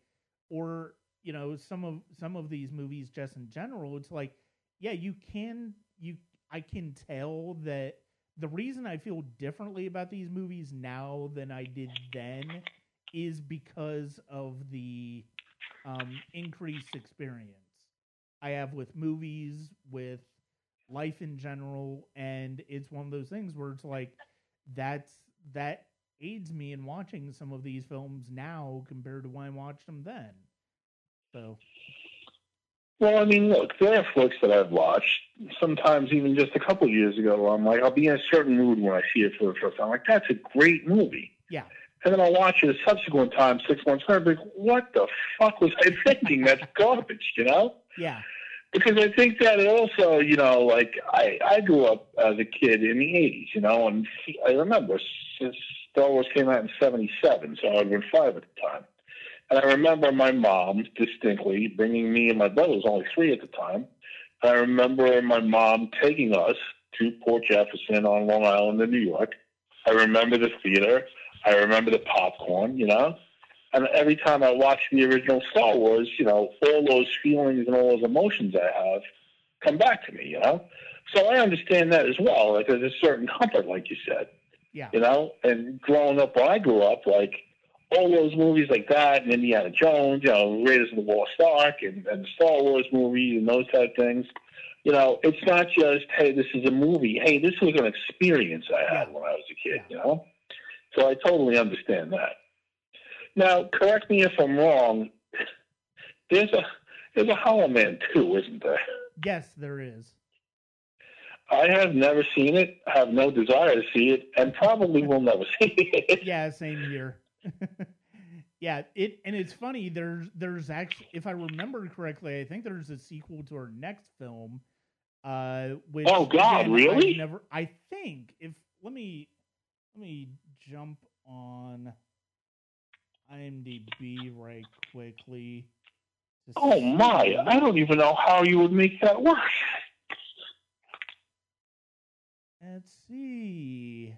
or you know, some of some of these movies just in general, it's like, yeah, you can you I can tell that the reason I feel differently about these movies now than I did then is because of the um, increased experience I have with movies, with life in general, and it's one of those things where it's like that's that aids me in watching some of these films now compared to when I watched them then. So
Well, I mean, look, there are flicks that I've watched, sometimes even just a couple of years ago, I'm like, I'll be in a certain mood when I see it for the first time. Like, that's a great movie.
yeah,
And then I'll watch it a subsequent time, six months later, and be like, what the fuck was I thinking? That's garbage, you know?
yeah,
Because I think that it also, you know, like, I, I grew up as a kid in the 80s, you know, and I remember since Star Wars came out in 77, so I'd been five at the time. And I remember my mom distinctly bringing me and my brother, was only three at the time. I remember my mom taking us to Port Jefferson on Long Island in New York. I remember the theater. I remember the popcorn, you know. And every time I watch the original Star Wars, you know, all those feelings and all those emotions I have come back to me, you know. So I understand that as well. Like there's a certain comfort, like you said
yeah,
you know. And growing up, when I grew up, like all those movies like that, and Indiana Jones, you know, Raiders of the Lost Ark, and, and the Star Wars movies, and those type of things. You know, it's not just hey, this is a movie. Hey, this was an experience I had
Yeah.
when I was a kid. You know, so I totally understand that. Now, correct me if I'm wrong. There's a there's a Hollow Man too, isn't there?
yes, there is.
I have never seen it, have no desire to see it, and probably will never see it.
Yeah, same here. yeah, it and it's funny. There's there's actually, if I remember correctly, I think there's a sequel to our next film. Uh, which
Oh, God,
again,
really?
I never. I think if let me let me jump on IMDb right quickly.
Oh my! I don't even know how you would make that work.
Let's see.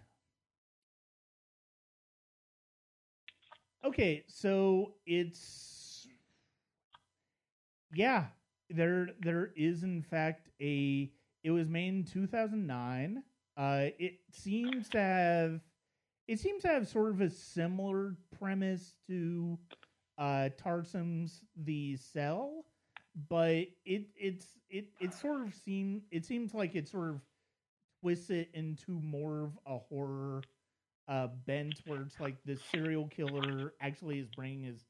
Okay, so it's yeah, there there is in fact a it was made in 2009. Uh it seems to have it seems to have sort of a similar premise to uh Tarsem's The Cell, but it it's it it sort of seem it seems like it sort of twists it into more of a horror uh bent where it's like the serial killer actually is bringing his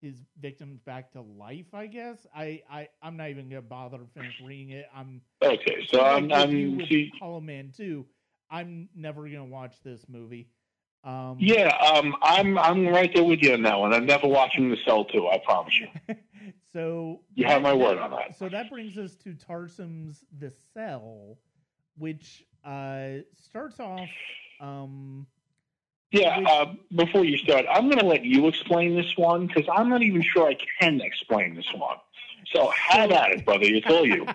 his victims back to life i guess i i i'm not even gonna bother to finish reading it i'm
Okay, so I'm,
like with you
I'm see,
hollow man 2 i'm never gonna watch this movie um
yeah, um, I'm I'm right there with you on that one. I'm never watching the Cell too. I promise you.
so
You have my word on that.
So that brings us to Tarsem's The Cell, which uh, starts off. Um,
Yeah. Uh, before you start, I'm going to let you explain this one because I'm not even sure I can explain this one. So have at it, brother. It's all you.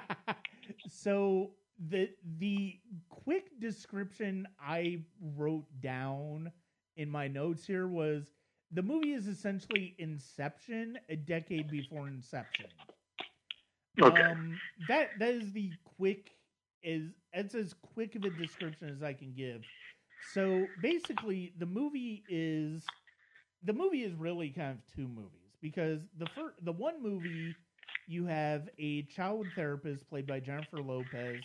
so the the quick description I wrote down in my notes here was the movie is essentially Inception, a decade before Inception.
Okay.
Um, that that is the quick is that's as quick of a description as I can give. So basically, the movie is the movie is really kind of two movies because the first the one movie you have a child therapist played by Jennifer Lopez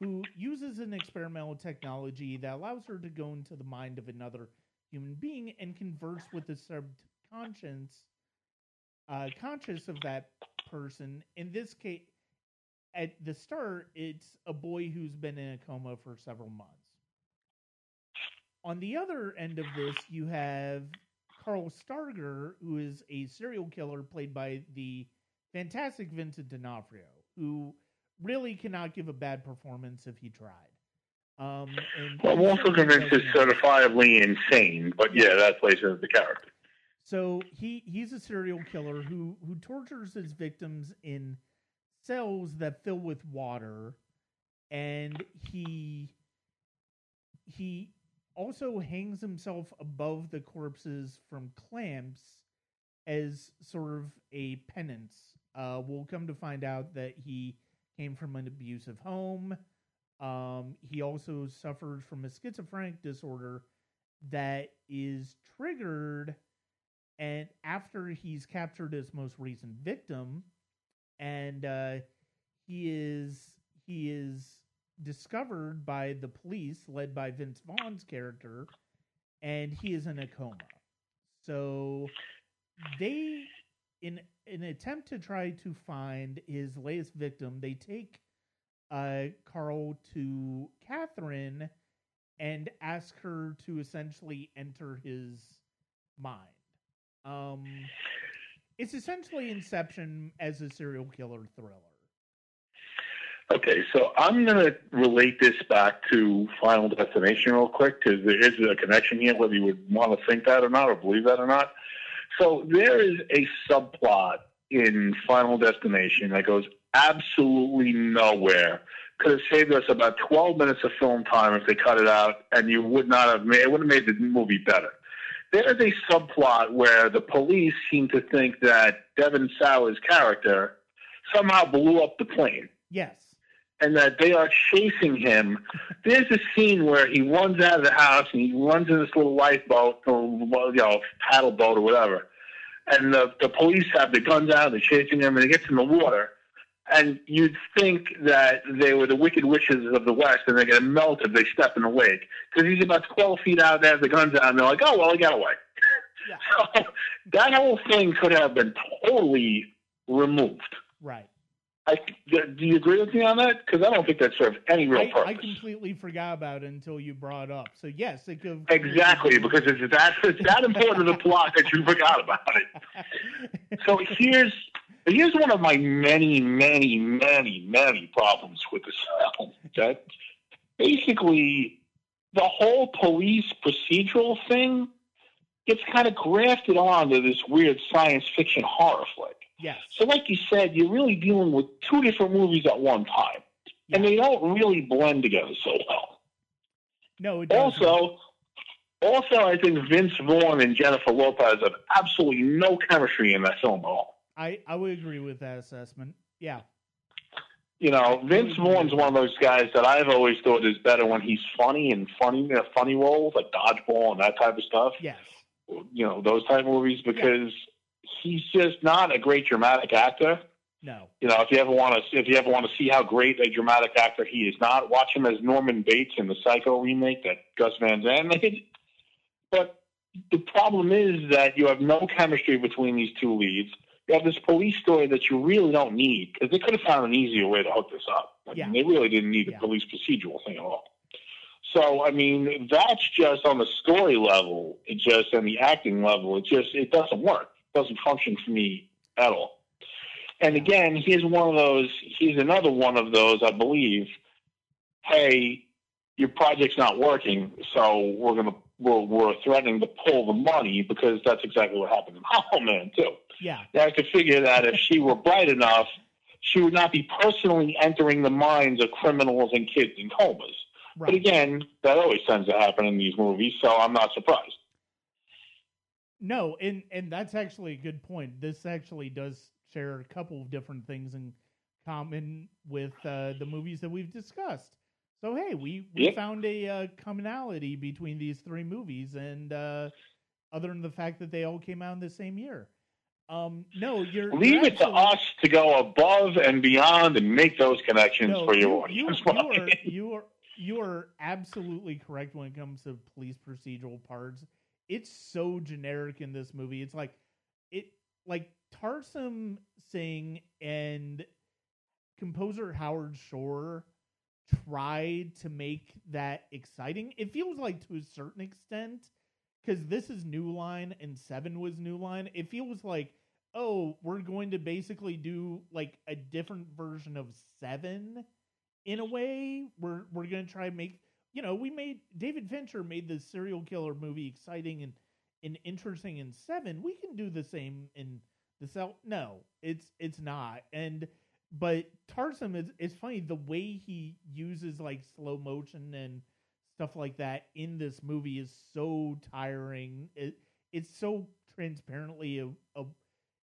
who uses an experimental technology that allows her to go into the mind of another human being and converse with the subconscious uh, conscious of that person. In this case, at the start, it's a boy who's been in a coma for several months. On the other end of this, you have Carl Stargher, who is a serial killer played by the fantastic Vincent D'Onofrio, who really cannot give a bad performance if he tried. Um, and
Well, I'm also convinced he's certifiably insane, but yeah, that plays into the character.
So he he's a serial killer who who tortures his victims in cells that fill with water, and he he also hangs himself above the corpses from clamps as sort of a penance. Uh, we'll come to find out that he came from an abusive home. Um, he also suffered from a schizophrenic disorder that is triggered and after he's captured his most recent victim and uh, he is he is discovered by the police led by Vince Vaughn's character and he is in a coma so they in an attempt to try to find his latest victim they take uh, Carl to Catherine and ask her to essentially enter his mind um, it's essentially Inception as a serial killer thriller.
Okay, so I'm going to relate this back to Final Destination real quick because there is a connection here, whether you would want to think that or not or believe that or not. So there is a subplot in Final Destination that goes absolutely nowhere. Could have saved us about 12 minutes of film time if they cut it out, and you would not have made it would have made the movie better. There is a subplot where the police seem to think that Devon Sawa's character somehow blew up the plane.
Yes.
And that they are chasing him. There's a scene where he runs out of the house and he runs in this little lifeboat or you know paddle boat or whatever, and the the police have the guns out. They're chasing him, and he gets in the water. And you'd think that they were the wicked witches of the West, and they're going to melt if they step in the wake because he's about twelve feet out there, the guns out, and they're like, "Oh well, he got away."
Yeah.
So that whole thing could have been totally removed.
Right.
I, do you agree with me on that? Because I don't think that serves any real
I,
purpose.
I completely forgot about it until you brought it up. So yes, it could
Exactly, because it's that it's that important to the plot that you forgot about it. So here's here's one of my many, many, many, many problems with this film. Okay, basically, the whole police procedural thing gets kind of grafted onto this weird science fiction horror flick.
Yes.
So, like you said, you're really dealing with two different movies at one time, and they don't really blend together so well.
No, it.
Also, also, I think Vince Vaughn and Jennifer Lopez have absolutely no chemistry in that film at all.
I I would agree with that assessment. Yeah.
You know, Vince Vaughn's one of those guys that I've always thought is better when he's funny and funny, uh, funny roles like dodgeball and that type of stuff.
Yes.
You know, those type of movies because he's just not a great dramatic actor.
No.
You know, if you ever want to, if you ever want to see how great a dramatic actor he is not, watch him as Norman Bates in the Psycho remake that Gus Van Sant made. But the problem is that you have no chemistry between these two leads. You have this police story that you really don't need because they could have found an easier way to hook this up. I
Yeah.
mean, they really didn't need the
Yeah.
police procedural thing at all. So, I mean, that's just on the story level. It just on the acting level. It just it doesn't work. Doesn't function for me at all. And again, he's one of those. he's another one of those. I believe. Hey, your project's not working, so we're gonna we're, we're threatening to pull the money because that's exactly what happened in Hollow Man too.
Yeah.
They have to figure that if she were bright enough, she would not be personally entering the minds of criminals and kids in comas.
Right.
But again, that always tends to happen in these movies, so I'm not surprised.
No, and and that's actually a good point. This actually does share a couple of different things in common with uh, the movies that we've discussed. So hey, we we found a uh, commonality between these three movies, and uh, other than the fact that they all came out in the same year. Um, no, you're
Leave
you're
it to us to go above and beyond and make those connections
No,
for your
you,
audience.
You, you are you are you are absolutely correct when it comes to police procedural parts. It's so generic in this movie. It's like it like Tarsem Singh and composer Howard Shore tried to make that exciting. It feels like to a certain extent because this is New Line and Seven was New Line. It feels like oh, we're going to basically do like a different version of Seven in a way. We're we're gonna try and make you know we made David Fincher made the serial killer movie exciting and and interesting in Seven. We can do the same in the cell. No, it's it's not and but Tarsem is it's funny the way he uses like slow motion and stuff like that in this movie is so tiring. It it's so transparently a, a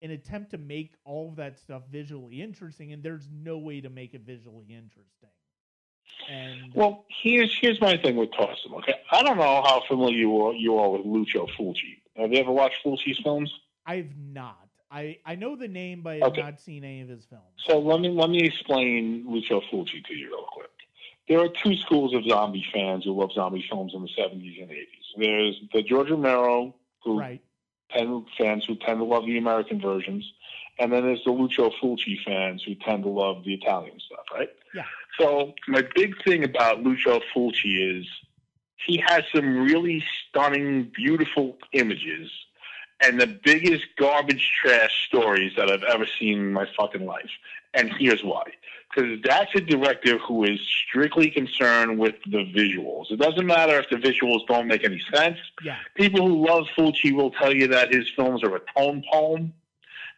an attempt to make all of that stuff visually interesting, and there's no way to make it visually interesting. And
well, here's here's my thing with Tarsem. Okay, I don't know how familiar you are you are with Lucio Fulci. Have you ever watched Fulci's films?
I've not. I, I know the name, but I have
Okay.
not seen any of his films.
So let me let me explain Lucio Fulci to you real quick. There are two schools of zombie fans who love zombie films in the 70s and 80s. There's the George Romero who
Right.
tend, fans who tend to love the American versions, and then there's the Lucio Fulci fans who tend to love the Italian stuff, right?
Yeah.
So my big thing about Lucio Fulci is he has some really stunning, beautiful images and the biggest garbage trash stories that I've ever seen in my fucking life. And here's why. Because that's a director who is strictly concerned with the visuals. It doesn't matter if the visuals don't make any sense.
Yeah.
People who love Fulci will tell you that his films are a tone poem.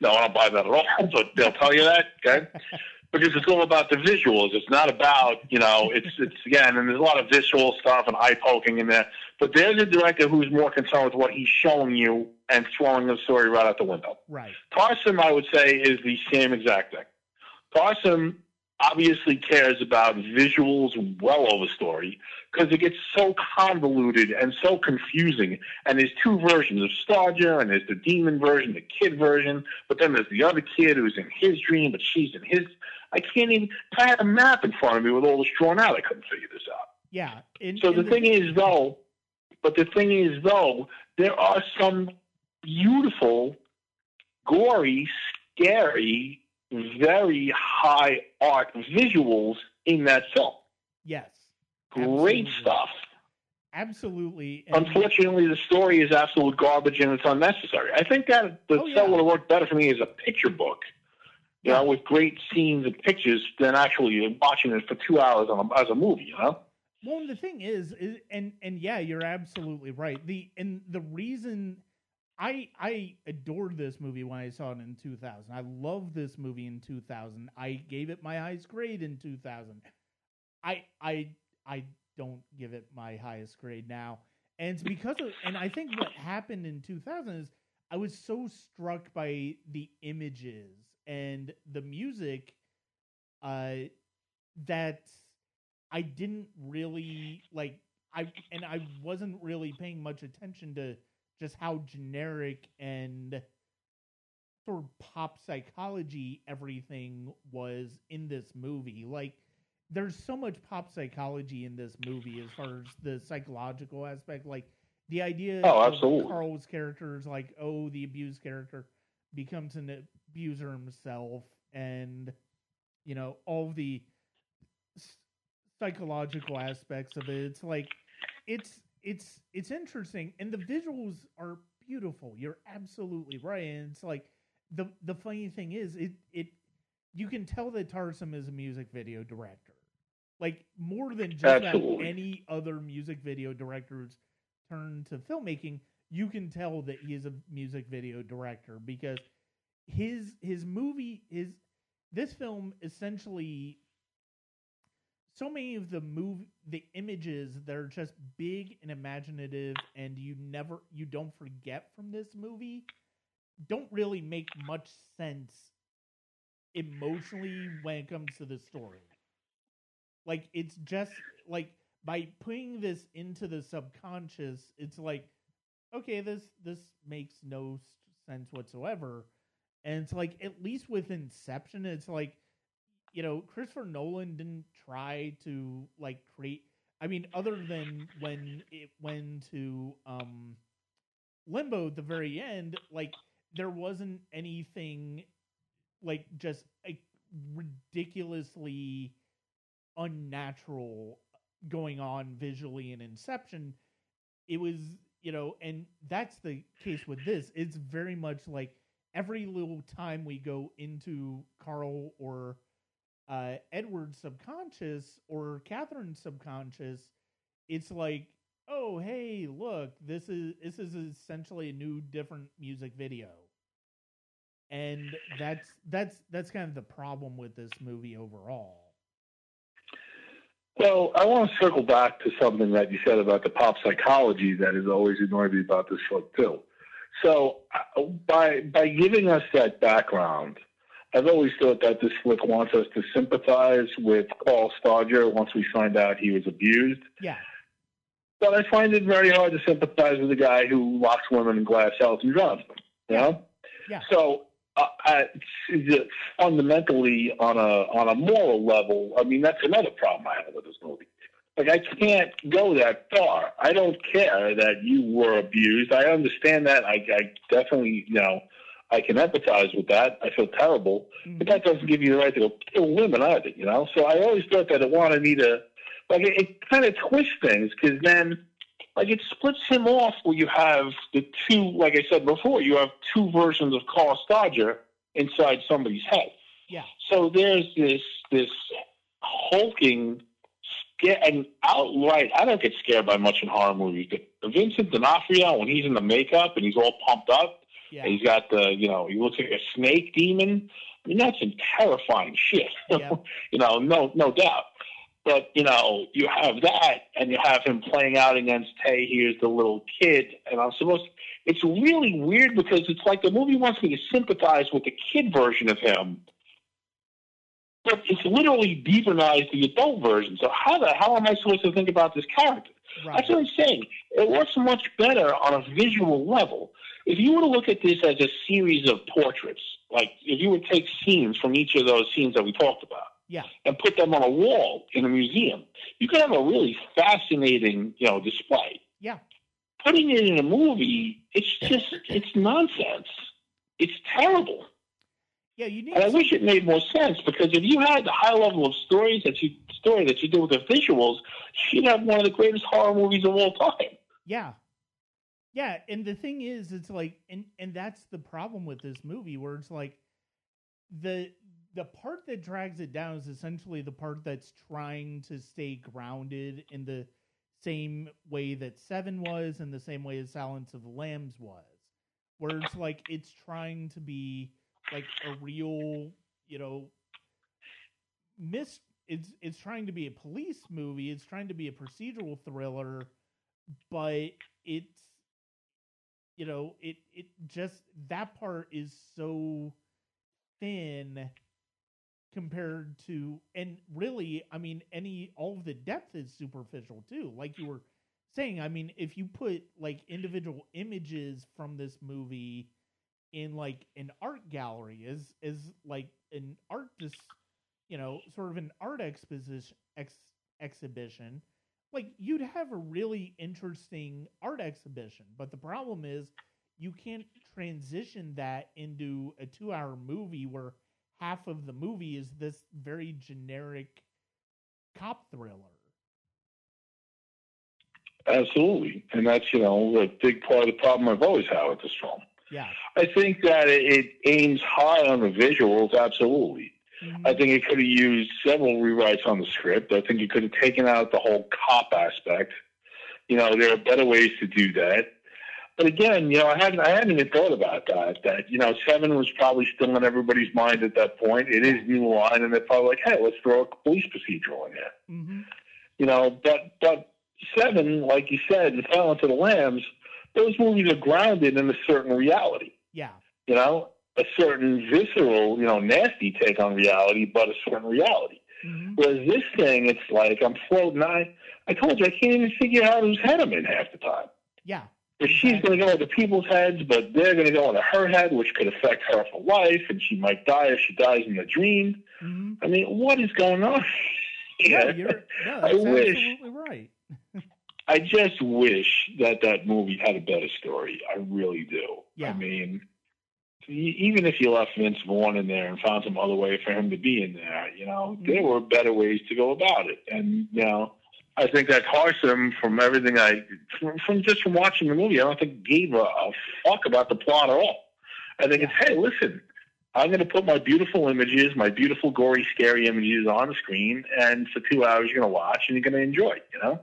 No, I don't buy that at all, but they'll tell you that, okay? Because it's all about the visuals. It's not about, you know, it's it's again, and there's a lot of visual stuff and eye poking in there. But there's a director who's more concerned with what he's showing you and throwing the story right out the window.
Right.
Tarsem, I would say, is the same exact thing. Tarsem obviously cares about visuals well over story because it gets so convoluted and so confusing. And there's two versions of Stargher, and there's the demon version, the kid version, but then there's the other kid who's in his dream, but she's in his. I can't even. If I had a map in front of me with all this drawn out, I couldn't figure this out.
Yeah. And,
So
and
the thing is, though, but the thing is, though, there are some beautiful, gory, scary, very high art visuals in that film.
yes.
Great
Absolutely.
stuff.
Absolutely. And-
Unfortunately, the story is absolute garbage and it's unnecessary. I think that the
Oh, yeah.
would have worked better for me as a picture book, you know, with great scenes and pictures than actually watching it for two hours a, as a movie. You know.
Well, and the thing is, is and and yeah, you're absolutely right. The and the reason I I adored this movie when I saw it in 2000. I loved this movie in 2000. I gave it my highest grade in 2000. I I I don't give it my highest grade now. And it's because of and I think what happened in 2000 is I was so struck by the images and the music uh that I didn't really like I and I wasn't really paying much attention to just how generic and sort of pop psychology everything was in this movie. Like there's so much pop psychology in this movie as far as the psychological aspect like the idea
Oh,
of
absolutely.
Carl's character is like oh the abused character becomes an abuser himself and you know all the psychological aspects of it. It's like it's it's it's interesting. And the visuals are beautiful. You're absolutely right. And it's like the the funny thing is it it you can tell that Tarsem is a music video director. Like more than just
Absolutely.
any other music video director's turn to filmmaking you can tell that he is a music video director because his his movie his this film essentially so many of the move the images that are just big and imaginative and you never you don't forget from this movie don't really make much sense emotionally when it comes to the story. Like it's just like by putting this into the subconscious it's like okay this this makes no sense whatsoever and it's like at least with inception it's like you know christopher nolan didn't try to like create i mean other than when it went to um limbo at the very end like there wasn't anything like just like ridiculously unnatural going on visually in Inception. It was, you know, and that's the case with this. It's very much like every little time we go into Carl or uh, Edward's subconscious or Catherine's subconscious, it's like, oh, hey, look, this is this is essentially a new, different music video, and that's that's that's kind of the problem with this movie overall.
Well, I want to circle back to something that you said about the pop psychology that has always annoyed me about this too. So, uh, by by giving us that background, I've always thought that this flick wants us to sympathize with Paul Stodger once we find out he was abused.
Yeah.
But I find it very hard to sympathize with a guy who locks women in glass cells and drives them. You know?
Yeah.
So uh, I, fundamentally, on a on a moral level, I mean that's another problem I have with this movie. Like I can't go that far. I don't care that you were abused. I understand that. I, I definitely, you know, I can empathize with that. I feel terrible, mm-hmm. but that doesn't give you the right to go kill women either. You know. So I always thought that it wanted me to, like, it, it kind of twists things because then, like, it splits him off where you have the two. Like I said before, you have two versions of Carl Stargher inside somebody's head.
Yeah.
So there's this this hulking and outright, I don't get scared by much in horror movies. Vincent D'Onofrio, when he's in the makeup and he's all pumped up,
yeah.
and he's got the, you know, he looks like a snake demon. I mean, that's some terrifying shit.
Yeah.
you know, no, no doubt. But you know, you have that, and you have him playing out against Hey, here's the little kid, and I'm supposed. To, it's really weird because it's like the movie wants me to sympathize with the kid version of him, but it's literally demonized the adult version. So how the hell am I supposed to think about this character?
Right.
That's what I'm saying. It works much better on a visual level. If you were to look at this as a series of portraits, like if you would take scenes from each of those scenes that we talked about,
yeah,
and put them on a wall in a museum, you could have a really fascinating, you know, display.
Yeah.
Putting it in a movie, it's just it's nonsense. It's terrible.
Yeah, you need.
And I wish it made more sense because if you had the high level of stories that you story that you do with the visuals, you'd have one of the greatest horror movies of all time.
Yeah, yeah, and the thing is, it's like, and and that's the problem with this movie, where it's like the the part that drags it down is essentially the part that's trying to stay grounded in the same way that Seven was, and the same way as Silence of the Lambs was, where it's like it's trying to be like a real, you know, miss. It's it's trying to be a police movie. It's trying to be a procedural thriller, but it's you know it it just that part is so thin compared to and really i mean any all of the depth is superficial too like you were saying i mean if you put like individual images from this movie in like an art gallery is is like an art just you know sort of an art exposition ex, exhibition. Like you'd have a really interesting art exhibition but the problem is you can't transition that into a 2 hour movie where half of the movie is this very generic cop thriller.
Absolutely. And that's you know a big part of the problem i've always had with this film
yeah.
I think that it, aims high on the visuals, absolutely.
Mm-hmm.
I think it could have used several rewrites on the script. I think it could have taken out the whole cop aspect. You know, there are better ways to do that. But again, you know, I hadn't I hadn't even thought about that. That you know, seven was probably still in everybody's mind at that point. It is new line, and they're probably like, "Hey, let's throw a police procedural in there."
Mm-hmm.
You know, but but seven, like you said, in Silence of the Lambs, those movies are grounded in a certain reality.
Yeah.
You know, a certain visceral, you know, nasty take on reality, but a certain reality.
Mm-hmm.
Whereas this thing, it's like I'm floating. I, I told you, I can't even figure out whose head I'm in half the time.
Yeah.
If she's going to go into people's heads, but they're going to go into her head, which could affect her for life, and she might die if she dies in the dream.
Mm-hmm.
I mean, what is going on?
yeah, you're, no,
I wish.
absolutely right.
I just wish that that movie had a better story. I really do.
Yeah.
I mean, even if you left Vince Vaughn in there and found some other way for him to be in there, you know,
Mm-hmm.
there were better ways to go about it. And you know, I think that Tarsem, from everything I, from, from just from watching the movie, I don't think gave a, a fuck about the plot at all. I think it's, hey, listen, I'm going to put my beautiful images, my beautiful, gory, scary images on the screen, and for two hours you're going to watch and you're going to enjoy. You know.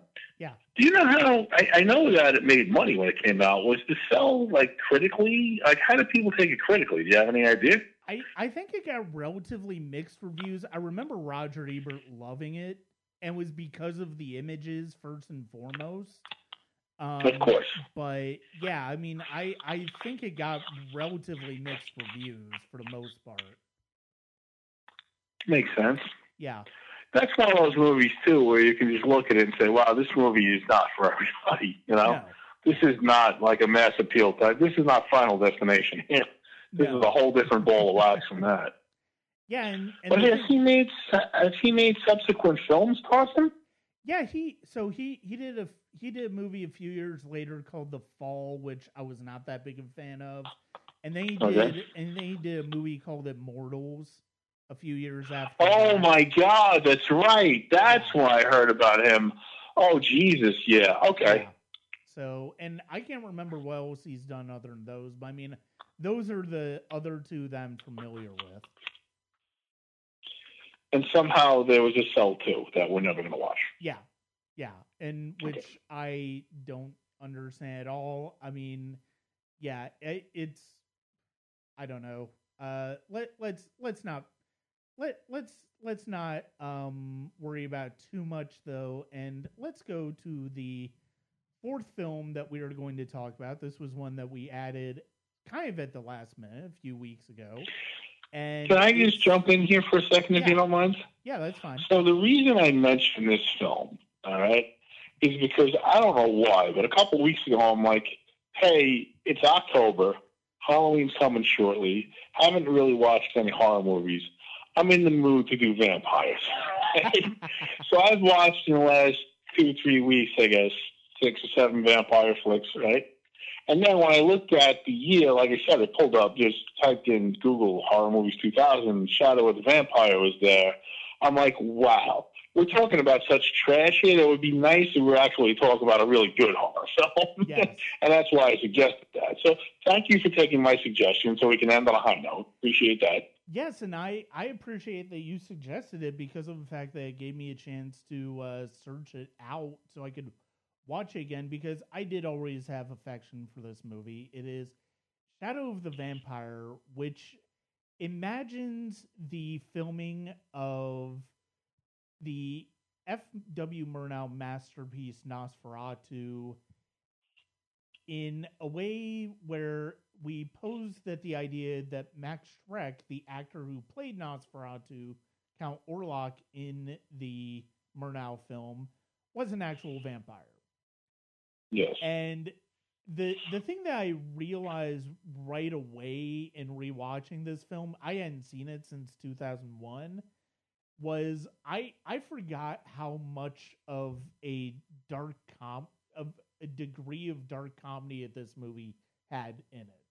Do you know how? I, I know that it made money when it came out. Was to sell like critically? Like, how did people take it critically? Do you have any idea?
I, I think it got relatively mixed reviews. I remember Roger Ebert loving it, and was because of the images first and foremost. Um,
of course.
But yeah, I mean, I I think it got relatively mixed reviews for the most part.
Makes sense.
Yeah,
That's one of those movies too, where you can just look at it and say, "Wow, this movie is not for everybody." You know,
no,
this is not like a mass appeal type. This is not Final Destination. this
no.
is a whole different ball of wax from that.
yeah, and, and
But has he made has he made subsequent films, Tarsem?
Yeah, he so he he did a he did a movie a few years later called The Fall, which I was not that big a fan of, and then he
Okay.
did and then he did a movie called Immortals a few years after.
Oh
that.
my God, that's right. That's when I heard about him. Oh Jesus, yeah. Okay.
Yeah. So, and I can't remember what else he's done other than those, but I mean, those are the other two that I'm familiar with.
And somehow there was a cell too that we're never going to watch.
Yeah, yeah, and which
Okay.
I don't understand at all. I mean, yeah, it, it's I don't know. Uh, let let's let's not let let's let's not um worry about too much though, and let's go to the fourth film that we are going to talk about. This was one that we added kind of at the last minute a few weeks ago. And
Can I just jump in here for a second, if you don't mind?
Yeah, that's fine.
So the reason I mentioned this film, all right, is because I don't know why, but a couple weeks ago I'm like, hey, it's October, Halloween's coming shortly. Haven't really watched any horror movies. I'm in the mood to do vampires. so I've watched in the last two, three weeks, I guess, six or seven vampire flicks, right? And then when I looked at the year, like I said, I pulled up, just typed in Google horror movies 2000, Shadow of the Vampire was there. I'm like, wow, we're talking about such trash here. It would be nice if we were actually talking about a really good horror film.
Yes.
and that's why I suggested that. So thank you for taking my suggestion so we can end on a high note. Appreciate that.
Yes, and I I appreciate that you suggested it because of the fact that it gave me a chance to uh, search it out so I could watch it again because I did always have affection for this movie. It is Shadow of the Vampire, which imagines the filming of the F.W. Murnau masterpiece Nosferatu in a way where we posed that the idea that Max Schreck, the actor who played Nosferatu, Count Orlok in the Murnau film, was an actual vampire.
Yes.
And the the thing that I realized right away in rewatching this film, I hadn't seen it since 2001, was I I forgot how much of a dark com of a degree of dark comedy that this movie had in it.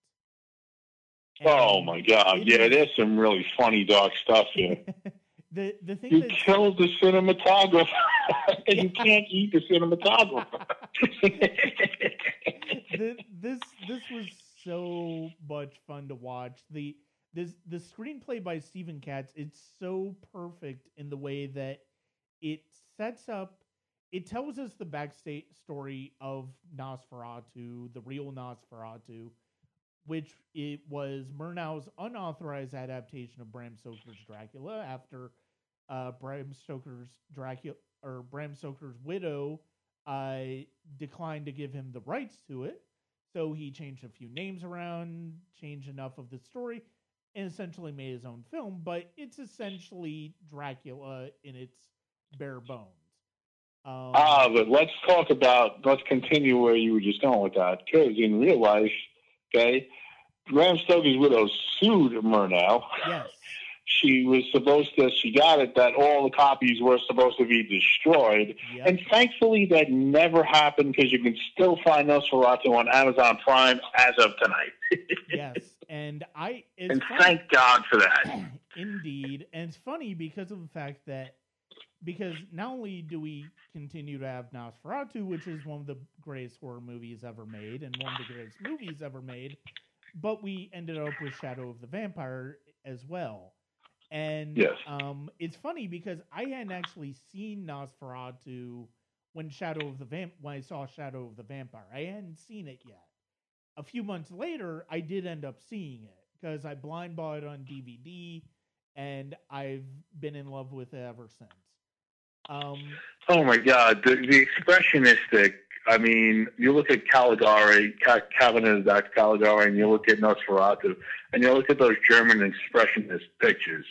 Oh my God. Yeah, there's some really funny, dark stuff here.
the the thing
You
that's
killed the cinematographer, and you can't eat the cinematographer.
Th- this this was so much fun to watch. The this the screenplay by Steven Katz it's so perfect in the way that it sets up it tells us the backstage story of Nosferatu, the real Nosferatu, which it was Murnau's unauthorized adaptation of Bram Stoker's Dracula after uh, Bram Stoker's Dracula or Bram Stoker's widow uh, declined to give him the rights to it. So he changed a few names around, changed enough of the story, and essentially made his own film. But it's essentially Dracula in its bare bones. Um,
ah, but let's talk about, let's continue where you were just going with that. Because in real life, okay, Bram Stoker's widow sued Murnau.
yes,
she was supposed to, she got it that all the copies were supposed to be destroyed.
Yep.
And thankfully, that never happened because you can still find Nosferatu on Amazon Prime as of tonight.
yes, and I
and
funny-
thank God for that.
Indeed, and it's funny because of the fact that because not only do we continue to have Nosferatu, which is one of the greatest horror movies ever made and one of the greatest movies ever made, but we ended up with Shadow of the Vampire as well. And
Yes.
um, it's funny because I hadn't actually seen Nosferatu when Shadow of the Vamp when I saw Shadow of the Vampire. I hadn't seen it yet. A few months later, I did end up seeing it because I blind bought it on DVD, and I've been in love with it ever since. Um,
Oh my God, the, the expressionistic. I mean, you look at Caligari, Ca- Cabinet of. Caligari, and you look at Nosferatu, and you look at those German expressionist pictures,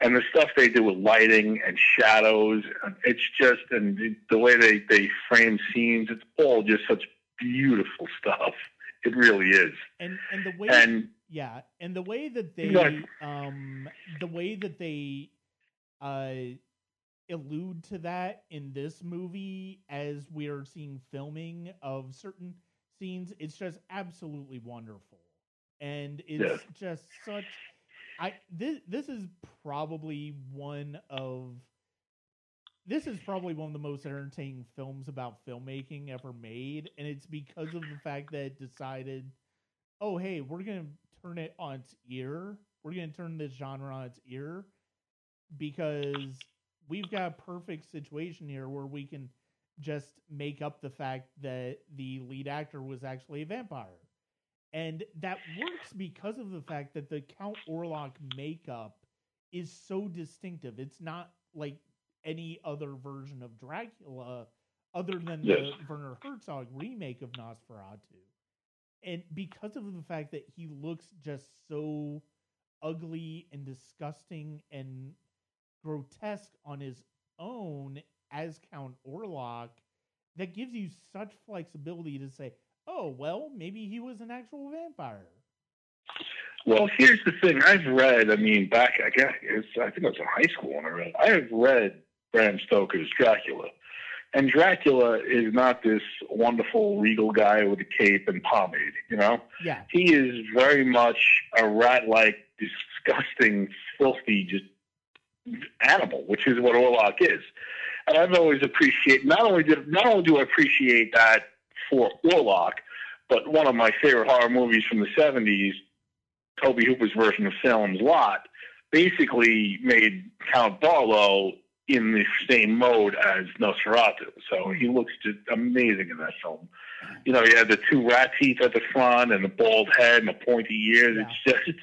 and the stuff they do with lighting and shadows. It's just, and the- the way they, they frame scenes, it's all just such beautiful stuff. It really is.
and and the way
And
Yeah, and the way that they
Right.
um the way that they uh allude to that in this movie as we are seeing filming of certain scenes, it's just absolutely wonderful. And it's just such I this this is probably one of this is probably one of the most entertaining films about filmmaking ever made, and it's because of the fact that it decided oh hey we're gonna turn it on its ear. We're gonna turn this genre on its ear because we've got a perfect situation here where we can just make up the fact that the lead actor was actually a vampire. And that works because of the fact that the count orlok makeup is so distinctive. It's not like any other version of dracula other than
Yes.
the werner herzog remake of nosferatu. And because of the fact that he looks just so ugly and disgusting and grotesque on his own as Count Orlok, that gives you such flexibility to say, oh, well, maybe he was an actual vampire.
Well, here's the thing. I've read. I mean, back I guess I think I was in high school when I read. I have read Bram Stoker's Dracula, and Dracula is not this wonderful regal guy with a cape and pomade. You know,
Yeah,
he is very much a rat-like, disgusting, filthy, just animal, which is what Orlok is. And I've always appreciated. Not only did not only do I appreciate that for Orlok, but one of my favorite horror movies from the '70s, Tobe Hooper's version of Salem's Lot, basically made Count Barlow in the same mode as Nosferatu. So he looks just amazing in that film. You know, he had the two rat teeth at the front and the bald head and the pointy ears. It's just,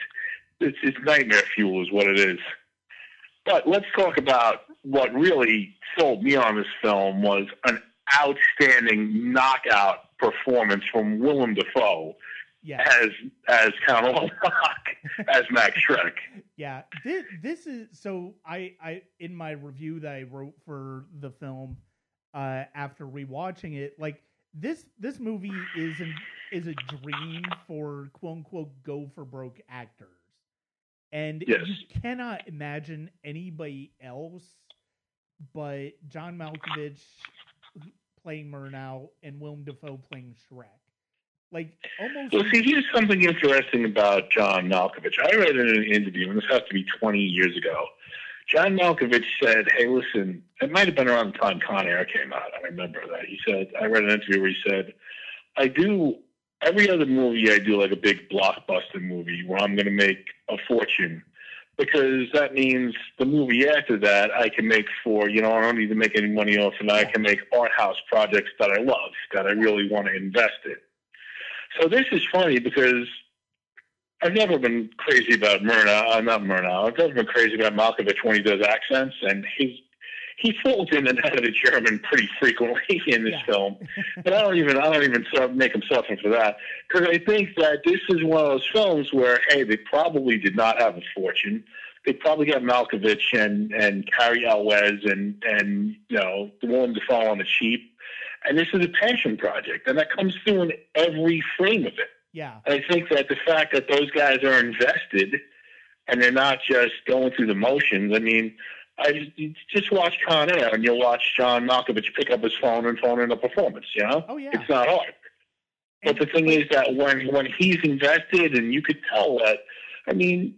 it's, it's nightmare fuel is what it is. But let's talk about what really sold me on this film was an outstanding knockout performance from Willem Dafoe
yeah,
as as Count Orlok as Max Schreck.
yeah. This, this is so. I, I in my review that I wrote for the film uh, after rewatching it, like this this movie is an is a dream for quote unquote go for broke actors, and
Yes.
you cannot imagine anybody else but John Malkovich playing Murnau and Willem Dafoe playing Schreck. Like almost
Well, see, here's something interesting about John Malkovich. I read in an interview, and this has to be 20 years ago. John Malkovich said, "Hey, listen, it might have been around the time Con Air came out. I remember that." He said, "I read an interview where he said, I do every other movie. I do like a big blockbuster movie where I'm going to make a fortune." Because that means the movie after that I can make for, you know, I don't need to make any money off and I can make art house projects that I love, that I really want to invest in. So this is funny because I've never been crazy about Murnau. Uh, not Murnau. I've never been crazy about Malkovich when he does accents, and he's he falls in and out of the German pretty frequently in this
Yeah.
film. But I don't even I don't even make him suffer for that because I think that this is one of those films where hey, they probably did not have a fortune. They probably got Malkovich and and Cary Elwes and and you know the Willem Dafoe on the cheap. And this is a passion project, and that comes through in every frame of it.
yeah.
And I think that the fact that those guys are invested and they're not just going through the motions. I mean, I just, just watch Con Air, and you'll watch John Malkovich pick up his phone and phone in a performance. You know,
oh yeah,
it's not hard. But the thing is that when when he's invested, and you could tell that. I mean,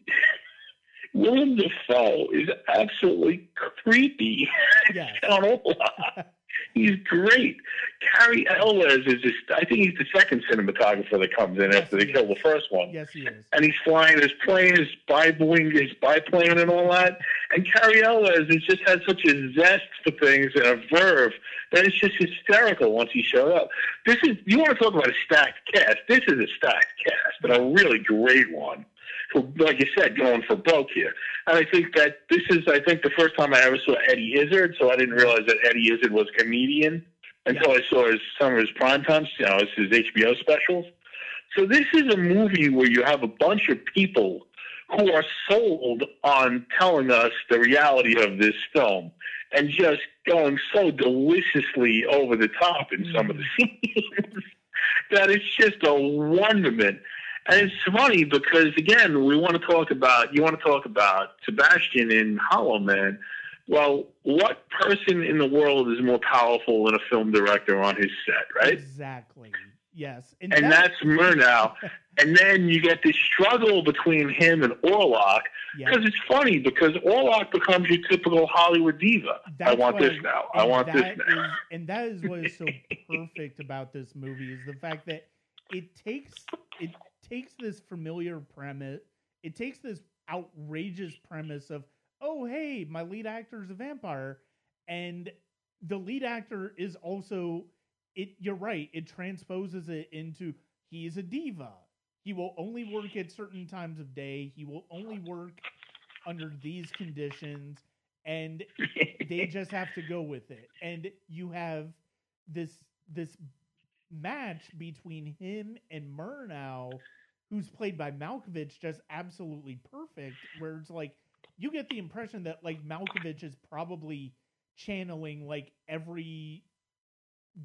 Willem Dafoe is absolutely creepy.
Yes.
he's great. Cary Elwes is just, I think he's the second cinematographer that comes in
Yes,
after they kill the first one.
yes, he is.
And he's flying his plane, his biplane, his biplane and all that. And Cary Elwes has just had such a zest for things and a verve that it's just hysterical once he showed up. This is, you want to talk about a stacked cast. This is a stacked cast, but a really great one. Who, like you said, going for broke here. And I think that this is, I think, the first time I ever saw Eddie Izzard, so I didn't realize that Eddie Izzard was a comedian until I saw his, some of his primetime, you know, his HBO specials. So this is a movie where you have a bunch of people who are sold on telling us the reality of this film and just going so deliciously over the top in some of the mm. scenes that it's just a wonderment. And it's funny because again, we want to talk about you want to talk about Sebastian in Hollow Man. Well, what person in the world is more powerful than a film director on his set, right?
Exactly. Yes,
And
that-
that's Murnau. And then you get this struggle between him and
Orlok
because it's funny because Orlok becomes your typical Hollywood diva. I want this now. I want this now.
is- and that is what is so perfect about this movie is the fact that it takes it takes this familiar premise, it takes this outrageous premise of oh hey my lead actor is a vampire, and the lead actor is also it. You're right. It transposes it into he is a diva. He will only work at certain times of day. He will only work under these conditions and they just have to go with it. And you have this this match between him and Murnau, who's played by Malkovich, just absolutely perfect. Where it's like you get the impression that like Malkovich is probably channeling like every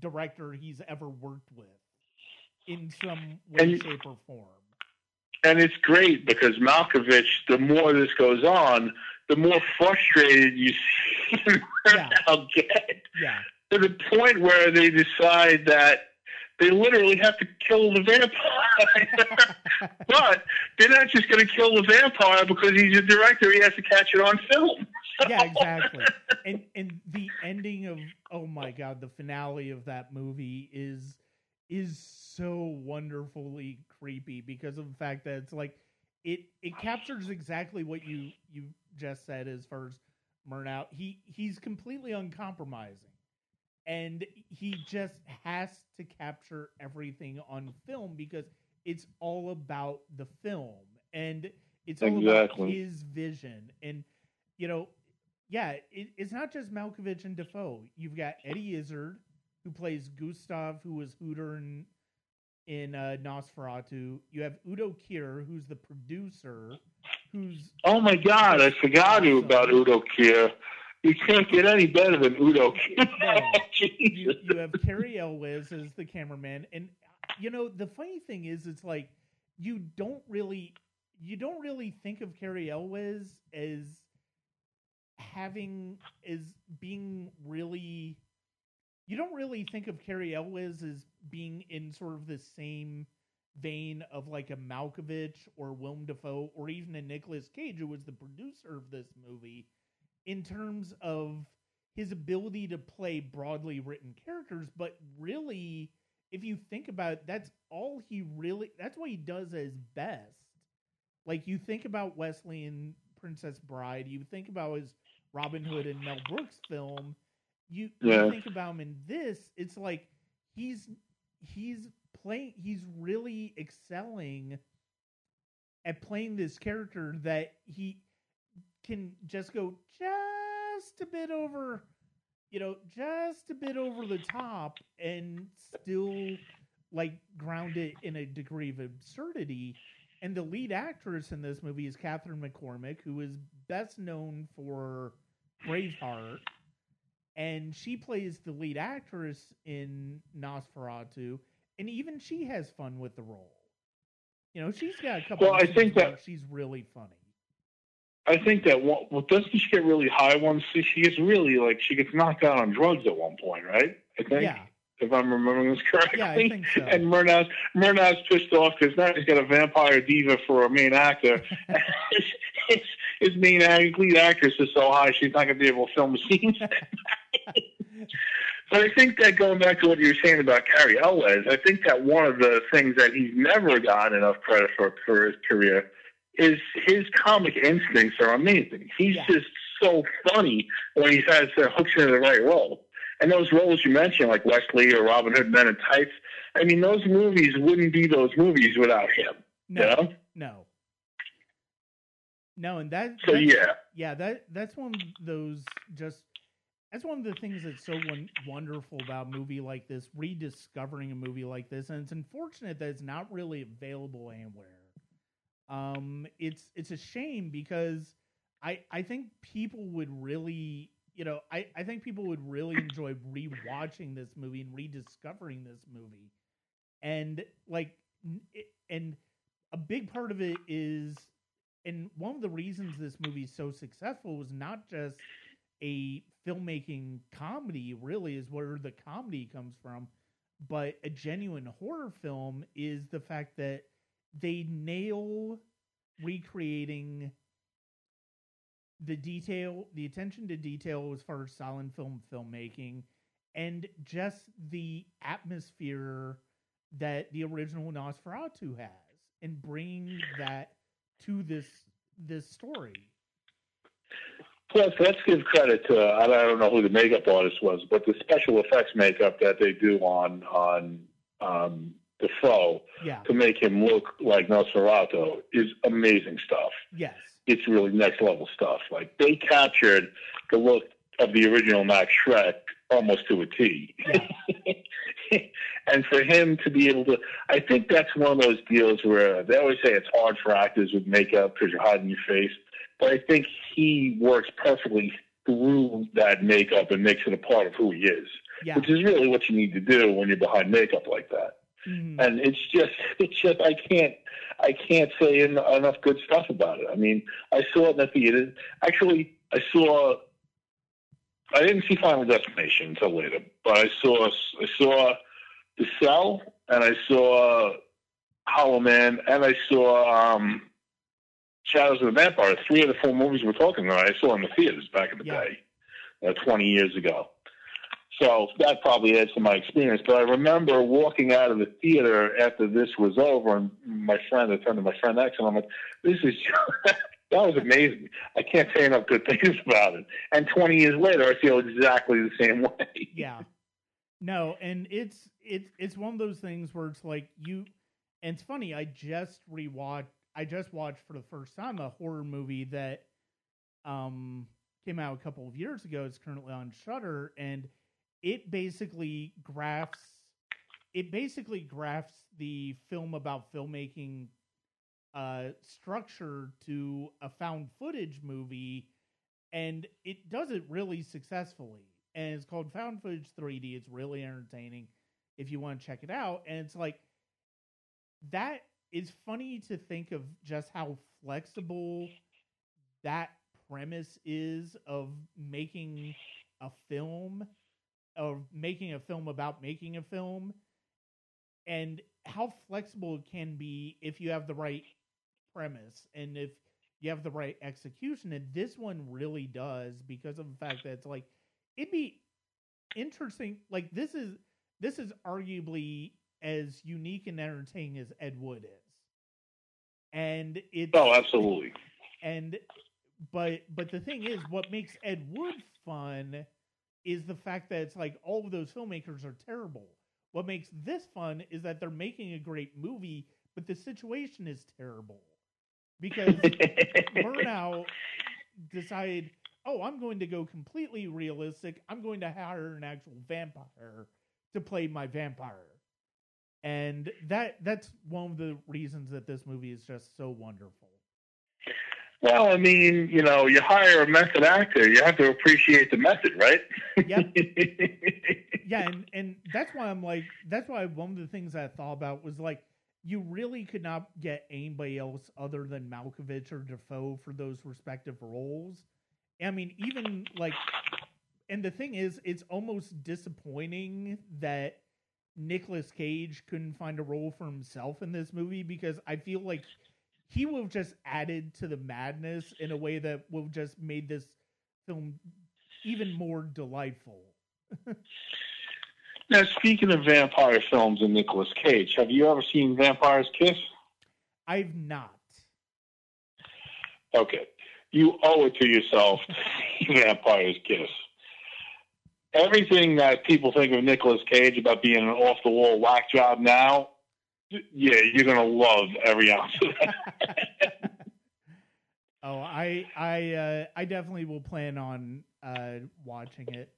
director he's ever worked with in some way,
And-
shape, or form.
And it's great because Malkovich, the more this goes on, the more frustrated you see him
Yeah.
get
Yeah,
to the point where they decide that they literally have to kill the vampire. but they're not just going to kill the vampire because he's a director. He has to catch it on film.
yeah, exactly. And and the ending of oh my god, the finale of that movie is is so wonderfully creepy because of the fact that it's like it it captures exactly what you you just said as far as Murnau. He he's completely uncompromising. And he just has to capture everything on film because it's all about the film and it's all about
Exactly.
his vision. And you know, yeah, it, it's not just Malkovich and Dafoe. You've got Eddie Izzard, who plays Gustav, who was Hutter in, in uh, Nosferatu. You have Udo Kier, who's the producer, who's
Oh my God, I forgot you about Udo Kier. You can't get any better than Udo.
No. you, you have Cary Elwes as the cameraman, and you know the funny thing is, it's like you don't really you don't really think of Cary Elwes as having as being really you don't really think of Cary Elwes as being in sort of the same vein of like a Malkovich or Willem Dafoe or even a Nicolas Cage, who was the producer of this movie, in terms of his ability to play broadly written characters. But really, if you think about it, that's all he really that's what he does as best. Like you think about Westley and Princess Bride, you think about his Robin Hood and Mel Brooks film, you,
Yeah.
you think about him in this, it's like he's he's playing he's really excelling at playing this character that he can just go just a bit over you know just a bit over the top and still like ground it in a degree of absurdity and the lead actress in this movie is Catherine McCormack, who is best known for Braveheart, and she plays the lead actress in Nosferatu, and even she has fun with the role. You know, she's got a couple.
Well,
of
I think that-
she's really funny.
I think that one, well, doesn't she get really high once she gets really like she gets knocked out on drugs at one point, right? I think.
Yeah.
If I'm remembering this correctly.
Yeah, I think so.
And Murnau's Murnau's pissed off because now he's got a vampire diva for a main actor. his, his, main lead actress is so high she's not going to be able to film the scenes. But I think that going back to what you were saying about Cary Elwes, I think that one of the things that he's never gotten enough credit for for his career is his comic instincts are amazing. He's
Yeah.
just so funny when he has uh, hooks into the right role. And those roles you mentioned, like Westley or Robin Hood Men in Tights, I mean, those movies wouldn't be those movies without him.
No,
You know?
no, no, and that.
So
that's-
yeah,
yeah, that that's one of those just. That's one of the things that's so won- wonderful about a movie like this, rediscovering a movie like this, and it's unfortunate that it's not really available anywhere. Um, it's it's a shame because I I think people would really, you know, I I think people would really enjoy rewatching this movie and rediscovering this movie, and like, and a big part of it is and one of the reasons this movie is so successful was not just a filmmaking comedy really is where the comedy comes from but a genuine horror film is the fact that they nail recreating the detail the attention to detail as far as silent film filmmaking and just the atmosphere that the original Nosferatu has and bringing that to this this story.
Plus, let's give credit to I don't know who the makeup artist was, but the special effects makeup that they do on on um, Dafoe
Yeah.
to make him look like Nosferatu is amazing stuff.
Yes.
It's really next level stuff. Like they captured the look of the original Max Schreck almost to a T. and for him to be able to, I think that's one of those deals where they always say it's hard for actors with makeup because you're hiding your face. But I think he works perfectly through that makeup and makes it a part of who he is,
Yeah.
which is really what you need to do when you're behind makeup like that.
Mhm.
And it's just, it's just, I can't, I can't say en- enough good stuff about it. I mean, I saw it in the theater. Actually, I saw, I didn't see Final Destination until later, but I saw, I saw The Cell, and I saw Hollow Man, and I saw um, Shadows of the Vampire. Three of the four movies we're talking about, I saw in the theaters back in the
Yeah.
day, uh, 20 years ago. So that probably adds to my experience. But I remember walking out of the theater after this was over, and my friend, I turned to my friend X, and I'm like, "This is that was amazing. I can't say enough good things about it." And 20 years later, I feel exactly the same way.
yeah. No, and it's it's it's one of those things where it's like you and it's funny, I just rewatched I just watched for the first time a horror movie that um came out a couple of years ago. It's currently on Shudder and it basically graphs it basically graphs the film about filmmaking uh structure to a found footage movie and it does it really successfully. And it's called Found Footage 3D. It's really entertaining if you want to check it out. And it's like that is funny to think of just how flexible that premise is of making a film of making a film about making a film. And how flexible it can be if you have the right premise and if you have the right execution. And this one really does because of the fact that it's like it'd be interesting like this is this is arguably as unique and entertaining as ed wood is. And it
Oh, absolutely.
and but but the thing is what makes ed wood fun is the fact that it's like all of those filmmakers are terrible what makes this fun is that they're making a great movie but the situation is terrible because Murnau decided, oh, I'm going to go completely realistic. I'm going to hire an actual vampire to play my vampire. And that that's one of the reasons that this movie is just so wonderful.
Well, I mean, you know, you hire a method actor, you have to appreciate the method, right?
Yep. Yeah, and, and that's why I'm like that's why one of the things I thought about was like you really could not get anybody else other than Malkovich or Dafoe for those respective roles. I mean, even like, and the thing is, it's almost disappointing that Nicolas Cage couldn't find a role for himself in this movie because I feel like he would have just added to the madness in a way that would have just made this film even more delightful.
now, speaking of vampire films and Nicolas Cage, have you ever seen Vampire's Kiss?
I've not.
Okay. You owe it to yourself to Vampire's Kiss. Everything that people think of Nicolas Cage about being an off the wall whack job now, yeah, you're gonna love every ounce of that.
oh, I I uh, I definitely will plan on uh, watching it.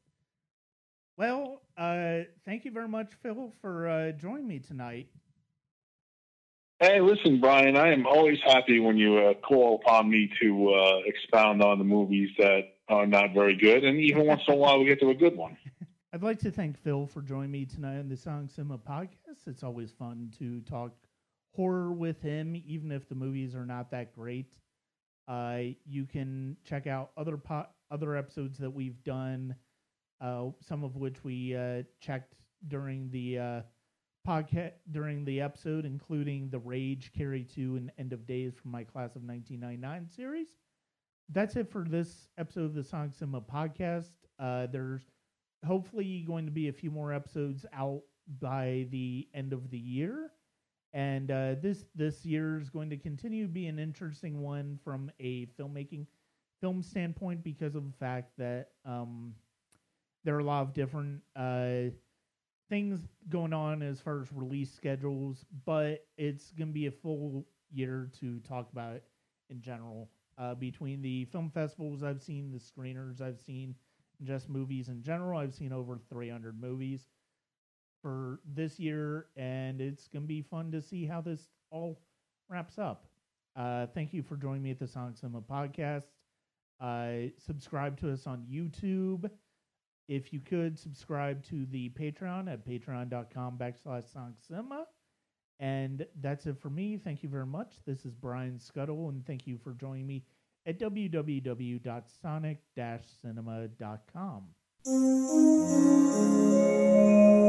Well, uh, thank you very much, Phil, for uh, joining me tonight.
Hey, listen, Brian, I am always happy when you uh, call upon me to uh, expound on the movies that are not very good, and even once in a while we get to a good one.
I'd like to thank Phil for joining me tonight on the Sonic Cinema podcast. It's always fun to talk horror with him, even if the movies are not that great. Uh, you can check out other po- other episodes that we've done, uh, some of which we uh, checked during the uh, podcast during the episode, including the Rage, Carrie Two, and End of Days from my class of 1999 series. That's it for this episode of the Sonic Cinema podcast. Uh, there's hopefully going to be a few more episodes out by the end of the year. And uh, this this year is going to continue to be an interesting one from a filmmaking film standpoint because of the fact that um, there are a lot of different uh, things going on as far as release schedules, but it's going to be a full year to talk about in general. Uh, between the film festivals I've seen, the screeners I've seen, just movies in general. I've seen over 300 movies for this year, and it's going to be fun to see how this all wraps up. Uh, thank you for joining me at the Sonic Cinema podcast. Uh, subscribe to us on YouTube. If you could subscribe to the Patreon at patreon.com backslash Sonic Cinema. And that's it for me. Thank you very much. This is Brian Scuttle, and thank you for joining me at www.sonic-cinema.com.